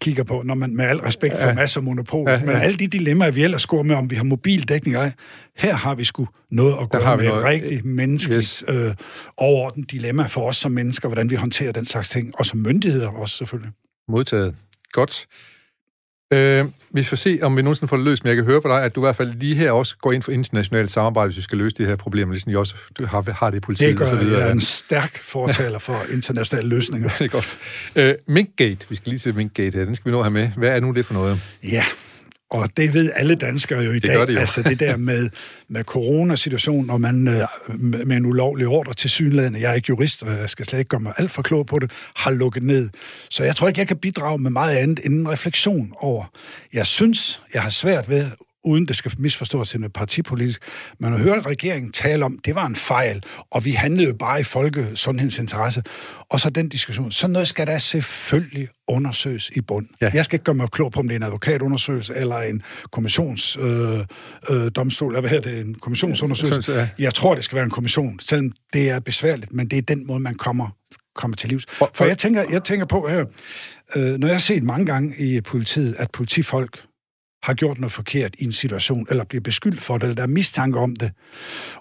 kigger på, når man med al respekt for ja. masser af monopol, ja, ja. men alle de dilemmaer, vi ellers går med, om vi har mobildækning, ej, her har vi sgu noget at gøre med noget. rigtig menneskeligt yes. øh, overordnet dilemma for os som mennesker, hvordan vi håndterer den slags ting, og som myndigheder også selvfølgelig. Modtaget. Godt. Øh, vi får se, om vi nogensinde får det løst, men jeg kan høre på dig, at du i hvert fald lige her også går ind for internationalt samarbejde, hvis vi skal løse de her problemer, ligesom I også har, har det i politiet det gør, og så videre. Jeg er en stærk fortaler for [laughs] internationale løsninger. det er godt. Øh, Minkgate, vi skal lige til Minkgate her, den skal vi nå have med. Hvad er nu det for noget? Ja, og det ved alle danskere jo i det dag. Det jo. Altså det der med, med coronasituationen, og man øh, med en ulovlig ordre til synlædende, jeg er ikke jurist, og jeg skal slet ikke gøre mig alt for klog på det, har lukket ned. Så jeg tror ikke, jeg kan bidrage med meget andet end en refleksion over. Jeg synes, jeg har svært ved uden det skal misforstås til noget partipolitisk, men at høre regeringen tale om, det var en fejl, og vi handlede bare i folkesundhedens interesse. Og så den diskussion. Sådan noget skal der selvfølgelig undersøges i bund. Ja. Jeg skal ikke gøre mig klog på, om det er en advokatundersøgelse eller en kommissionsdomstol, øh, øh, domstol, eller hvad hedder det, en kommissionsundersøgelse. Ja. Jeg tror, det skal være en kommission, selvom det er besværligt, men det er den måde, man kommer kommer til livs. For, for jeg tænker, jeg tænker på her, øh, når jeg har set mange gange i politiet, at politifolk har gjort noget forkert i en situation, eller bliver beskyldt for det, eller der er mistanke om det.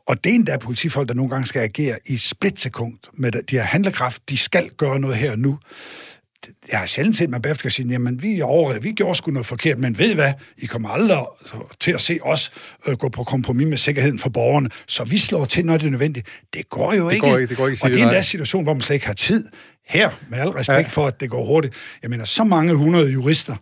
Og det er endda politifolk, der nogle gange skal agere i splitsekund med de har handlekraft, de skal gøre noget her og nu. Jeg har sjældent set, at man bagefter kan sige, jamen vi er over, vi gjorde sgu noget forkert, men ved hvad, I kommer aldrig til at se os øh, gå på kompromis med sikkerheden for borgerne, så vi slår til, når det er nødvendigt. Det går jo det ikke. Går ikke, det går ikke og det er endda en situation, hvor man slet ikke har tid her, med al respekt ja. for, at det går hurtigt. Jeg mener, så mange hundrede jurister,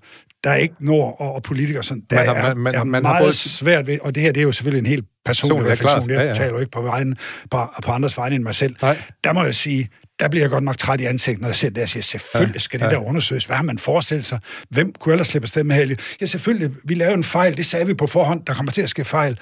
der er ikke nord og, og politikere, sådan, der man har, er, man, er man meget har både... svært ved, og det her det er jo selvfølgelig en helt personlig refleksion, jeg ja, ja. taler jo ikke på, vejen, på, på andres vegne end mig selv. Nej. Der må jeg sige, der bliver jeg godt nok træt i ansigtet, når jeg ser det, jeg siger, selvfølgelig skal det ja. der undersøges. Hvad har man forestillet sig? Hvem kunne ellers slippe afsted med her? Ja, selvfølgelig, vi lavede en fejl, det sagde vi på forhånd, der kommer til at ske fejl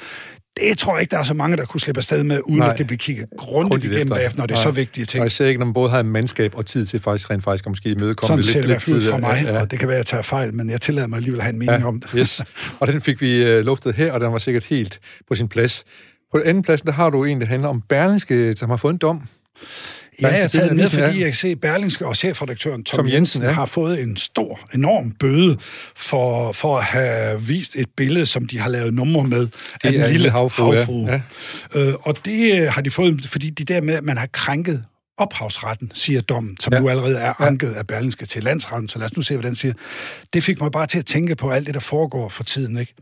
det tror jeg ikke, der er så mange, der kunne slippe afsted med, uden Nej. at det bliver kigget grundigt igennem efter. bagefter, når det er Nej. så vigtige ting. Og jeg ser ikke, når man både har mandskab og tid til faktisk rent faktisk at måske imødekomme Sådan det lidt. Ser det fra mig, ja. og det kan være, at jeg tager fejl, men jeg tillader mig alligevel at have en mening ja. om det. Yes. Og den fik vi uh, luftet her, og den var sikkert helt på sin plads. På den anden plads, der har du en, der handler om Berlingske, som har fået en dom. Ja, jeg har taget med, fordi jeg kan se, at Berlingske og chefredaktøren Tom, Tom Jensen, Jensen ja. har fået en stor, enorm bøde for, for at have vist et billede, som de har lavet nummer med det af den lille havfru. havfru. Ja. Ja. Øh, og det har de fået, fordi de der med, at man har krænket ophavsretten, siger dommen, som ja. nu allerede er anket af Berlingske til landsretten, så lad os nu se, hvad den siger. Det fik mig bare til at tænke på alt det, der foregår for tiden, ikke?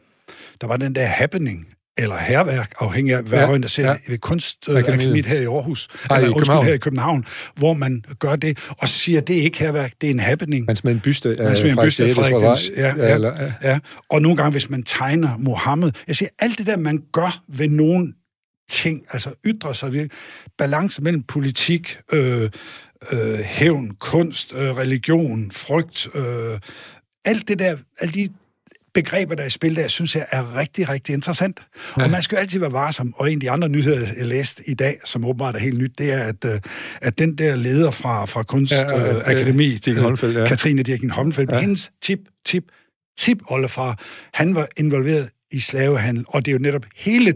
Der var den der happening eller herværk, afhængig af hvad ja, der ser ja. ved Kunstakademiet her i Aarhus, Ej, eller, i undskyld, her i København, hvor man gør det, og siger, det er ikke herværk, det er en happening. Man smider en byste af man smider en byste af Frederik ja, ja, eller, ja. ja. Og nogle gange, hvis man tegner Mohammed, jeg siger, alt det der, man gør ved nogen ting, altså ytrer sig virkelig, balance mellem politik, øh, øh, hævn, kunst, øh, religion, frygt, øh, alt det der, alle de begreber, der er i spil der, synes jeg er rigtig, rigtig interessant. Ja. Og man skal jo altid være varsom. Og en af de andre nyheder, jeg læste i dag, som åbenbart er helt nyt, det er, at, øh, at den der leder fra, fra Kunstakademi, ja, ja, ja. Katrine Dirken Holmfeldt, ja. hendes tip, tip, tip oldefar, han var involveret i slavehandel, og det er jo netop hele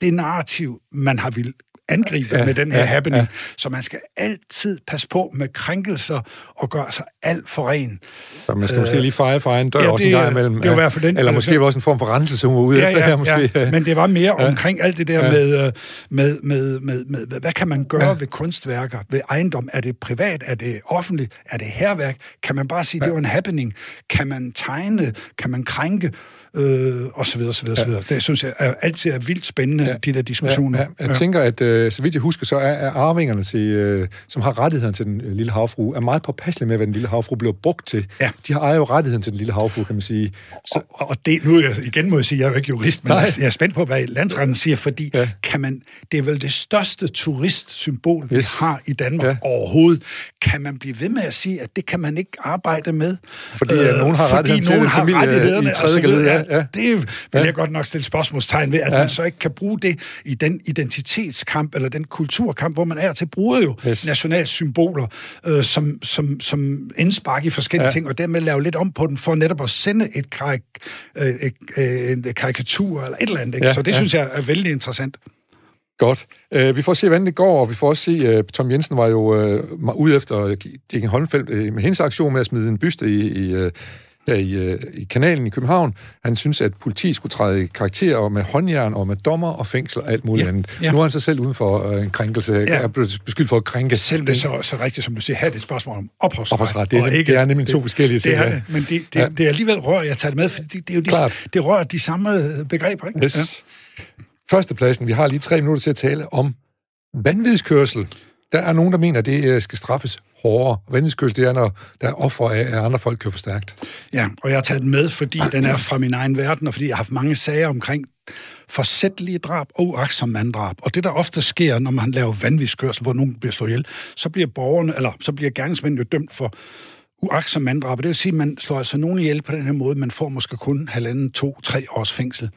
det narrativ, man har vil angribe ja, med den her ja, happening. Ja. Så man skal altid passe på med krænkelser og gøre sig alt for ren. Så man skal øh, måske lige feje for egen dør ja, også en gang imellem. Det var i hvert fald den. Eller måske også en form for rense, hun var ude ja, efter ja, her. Måske. Ja, men det var mere ja. omkring alt det der ja. med, øh, med, med, med, med, med, hvad kan man gøre ja. ved kunstværker, ved ejendom? Er det privat? Er det offentligt? Er det herværk? Kan man bare sige, ja. det var en happening? Kan man tegne? Kan man krænke? Øh, og så videre, så videre, ja. så videre. Det synes jeg er, altid er vildt spændende, ja. de der diskussioner. Ja, ja. Jeg ja. tænker, at øh, så vidt jeg husker, så er, er arvingerne, til, øh, som har rettigheden til den øh, lille havfru, er meget påpasselige med, hvad den lille havfru bliver brugt til. Ja. De har jo rettigheden til den lille havfru, kan man sige. Så, og, og det, nu jeg, igen må jeg sige, jeg er jo ikke jurist, men Nej. jeg er spændt på, hvad landsretten siger, fordi ja. kan man, det er vel det største turistsymbol, yes. vi har i Danmark ja. overhovedet. Kan man blive ved med at sige, at det kan man ikke arbejde med? Fordi øh, nogen har rettigheden til familie rettighederne, i tredje ja, ja. Det vil ja. jeg godt nok stille spørgsmålstegn ved, at ja. man så ikke kan bruge det i den identitetskamp, eller den kulturkamp, hvor man er til bruger jo yes. nationalsymboler øh, som, som, som indspark i forskellige ja. ting, og dermed lave lidt om på den, for netop at sende et, karik, øh, et, øh, en karikatur, eller et eller andet. Ikke? Ja, så det ja. synes jeg er vældig interessant. Godt. Uh, vi får se, hvordan det går, og vi får også se, uh, Tom Jensen var jo uh, ude efter Dikken Holmfeldt uh, med hendes aktion med at smide en byste i, i, uh, der i, øh, i kanalen i København. Han synes, at politiet skulle træde i karakter med håndjern og med dommer og fængsel og alt muligt ja, andet. Ja. Nu er han sig selv uden for øh, en krænkelse. Ja. er blevet beskyldt for at krænke. Selv det så, så rigtigt, som du siger, her er det et spørgsmål om ophavsret. ophavsret. Det, er, ikke, det er nemlig to forskellige ting. Det er det, men det, det, ja. det er alligevel rør, jeg tager det med, fordi det, er jo de, det rører de samme begreber. Ikke? Yes. Ja. Førstepladsen, vi har lige tre minutter til at tale om vanvidskørsel. Der er nogen, der mener, at det øh, skal straffes hårdere. Vanvidskørsel, det er, når der er offer af, at andre folk kører for stærkt. Ja, og jeg har taget den med, fordi den er fra min egen verden, og fordi jeg har haft mange sager omkring forsættelige drab og uaksom manddrab. Og det, der ofte sker, når man laver vanvidskørsel, hvor nogen bliver slået ihjel, så bliver borgerne, eller så bliver gerningsmændene jo dømt for uaksom manddrab. Det vil sige, at man slår altså nogen ihjel på den her måde. Man får måske kun halvanden, to, tre års fængsel.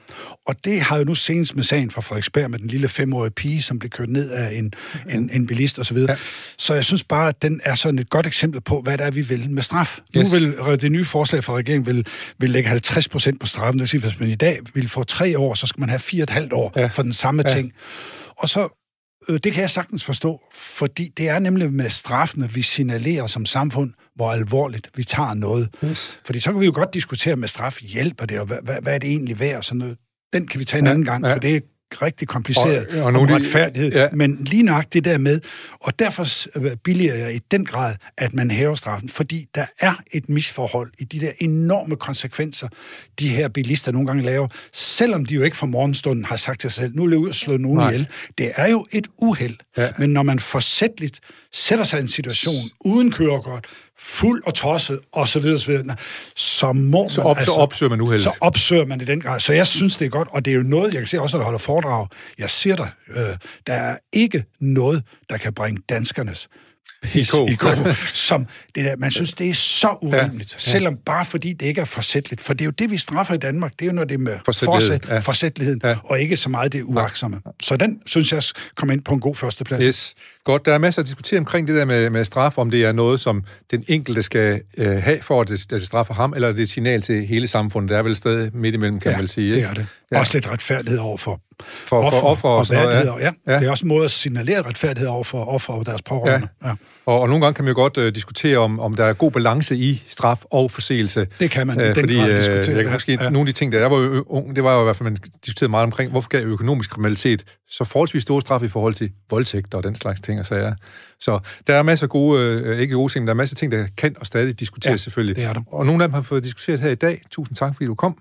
Og det har jo nu senest med sagen fra Frederiksberg med den lille femårige pige, som blev kørt ned af en, en, en bilist osv. Ja. Så jeg synes bare, at den er sådan et godt eksempel på, hvad det er, vi vil med straf. Yes. Nu vil det nye forslag fra regeringen vil, vil lægge 50 procent på straffen. Det vil sige, hvis man i dag vil få tre år, så skal man have fire og et halvt år ja. for den samme ja. ting. Og så øh, det kan jeg sagtens forstå, fordi det er nemlig med straffene, vi signalerer som samfund, hvor alvorligt vi tager noget. Yes. Fordi så kan vi jo godt diskutere med straf, hjælper det, og hvad, hvad, er det egentlig værd? Sådan noget. Den kan vi tage en ja, anden gang, ja. for det rigtig kompliceret og, og om retfærdighed, ja. men lige nok det der med, og derfor billiger jeg i den grad, at man hæver straffen, fordi der er et misforhold i de der enorme konsekvenser, de her bilister nogle gange laver, selvom de jo ikke fra morgenstunden har sagt til sig selv, nu vil jeg ud og slå nogen Nej. ihjel. Det er jo et uheld, ja. men når man forsætteligt sætter sig i en situation uden kørekort, fuld og tosset, og så videre, så videre, så må så, op, altså, så opsøger man uheldet. Så opsøger man i den grad. Så jeg synes, det er godt, og det er jo noget, jeg kan se også, når jeg holder foredrag, jeg siger dig, øh, der er ikke noget, der kan bringe danskernes kog, [laughs] som det der, man synes, det er så urimeligt, ja. selvom bare fordi det ikke er forsætteligt. For det er jo det, vi straffer i Danmark, det er jo noget det med forsæt, ja. forsætligheden, ja. og ikke så meget det uaksomme. Så den, synes jeg, kommer ind på en god førsteplads. Yes. Godt, der er masser at diskutere omkring det der med, med straf, om det er noget, som den enkelte skal øh, have, for at det, det straffer ham, eller er det et signal til hele samfundet. Det er vel stadig midt imellem, kan ja, man vel sige. det er det. Ja. Også lidt retfærdighed over for for, offer, for offer og, og sådan noget, ja. ja. ja. Det er også en måde at signalere retfærdighed over for offer og deres pårørende. Ja. Ja. Og, og nogle gange kan man jo godt uh, diskutere, om, om der er god balance i straf og forseelse. Det kan man uh, fordi, den grad uh, diskutere. Jeg kan måske, ja. nogle af de ting, der jeg var jo ung, det var jo i hvert fald, man diskuterede meget omkring, hvorfor gav økonomisk kriminalitet så forholdsvis store straf i forhold til voldtægt og den slags ting og sager. Så der er masser af gode, uh, ikke gode ting, men der er masser af ting, der kan og stadig diskuteres ja, selvfølgelig. Det er der. Og nogle af dem har fået diskuteret her i dag. Tusind tak, fordi du kom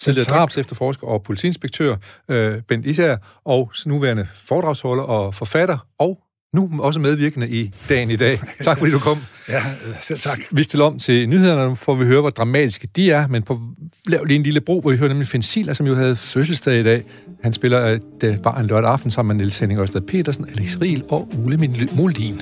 tidligere drabs efterforsker og politiinspektør øh, Bent Især, og nuværende foredragsholder og forfatter, og nu også medvirkende i dagen i dag. [laughs] Tak fordi du kom. ja, selv tak. Vi stiller om til nyhederne, får vi høre, hvor dramatiske de er, men på lav lige en lille bro, hvor vi hører nemlig Finn Siler, som jo havde fødselsdag i dag. Han spiller, øh, det var en lørdag aften sammen med Niels Henning Ørsted Petersen, Alex Riel og Ole Moldin.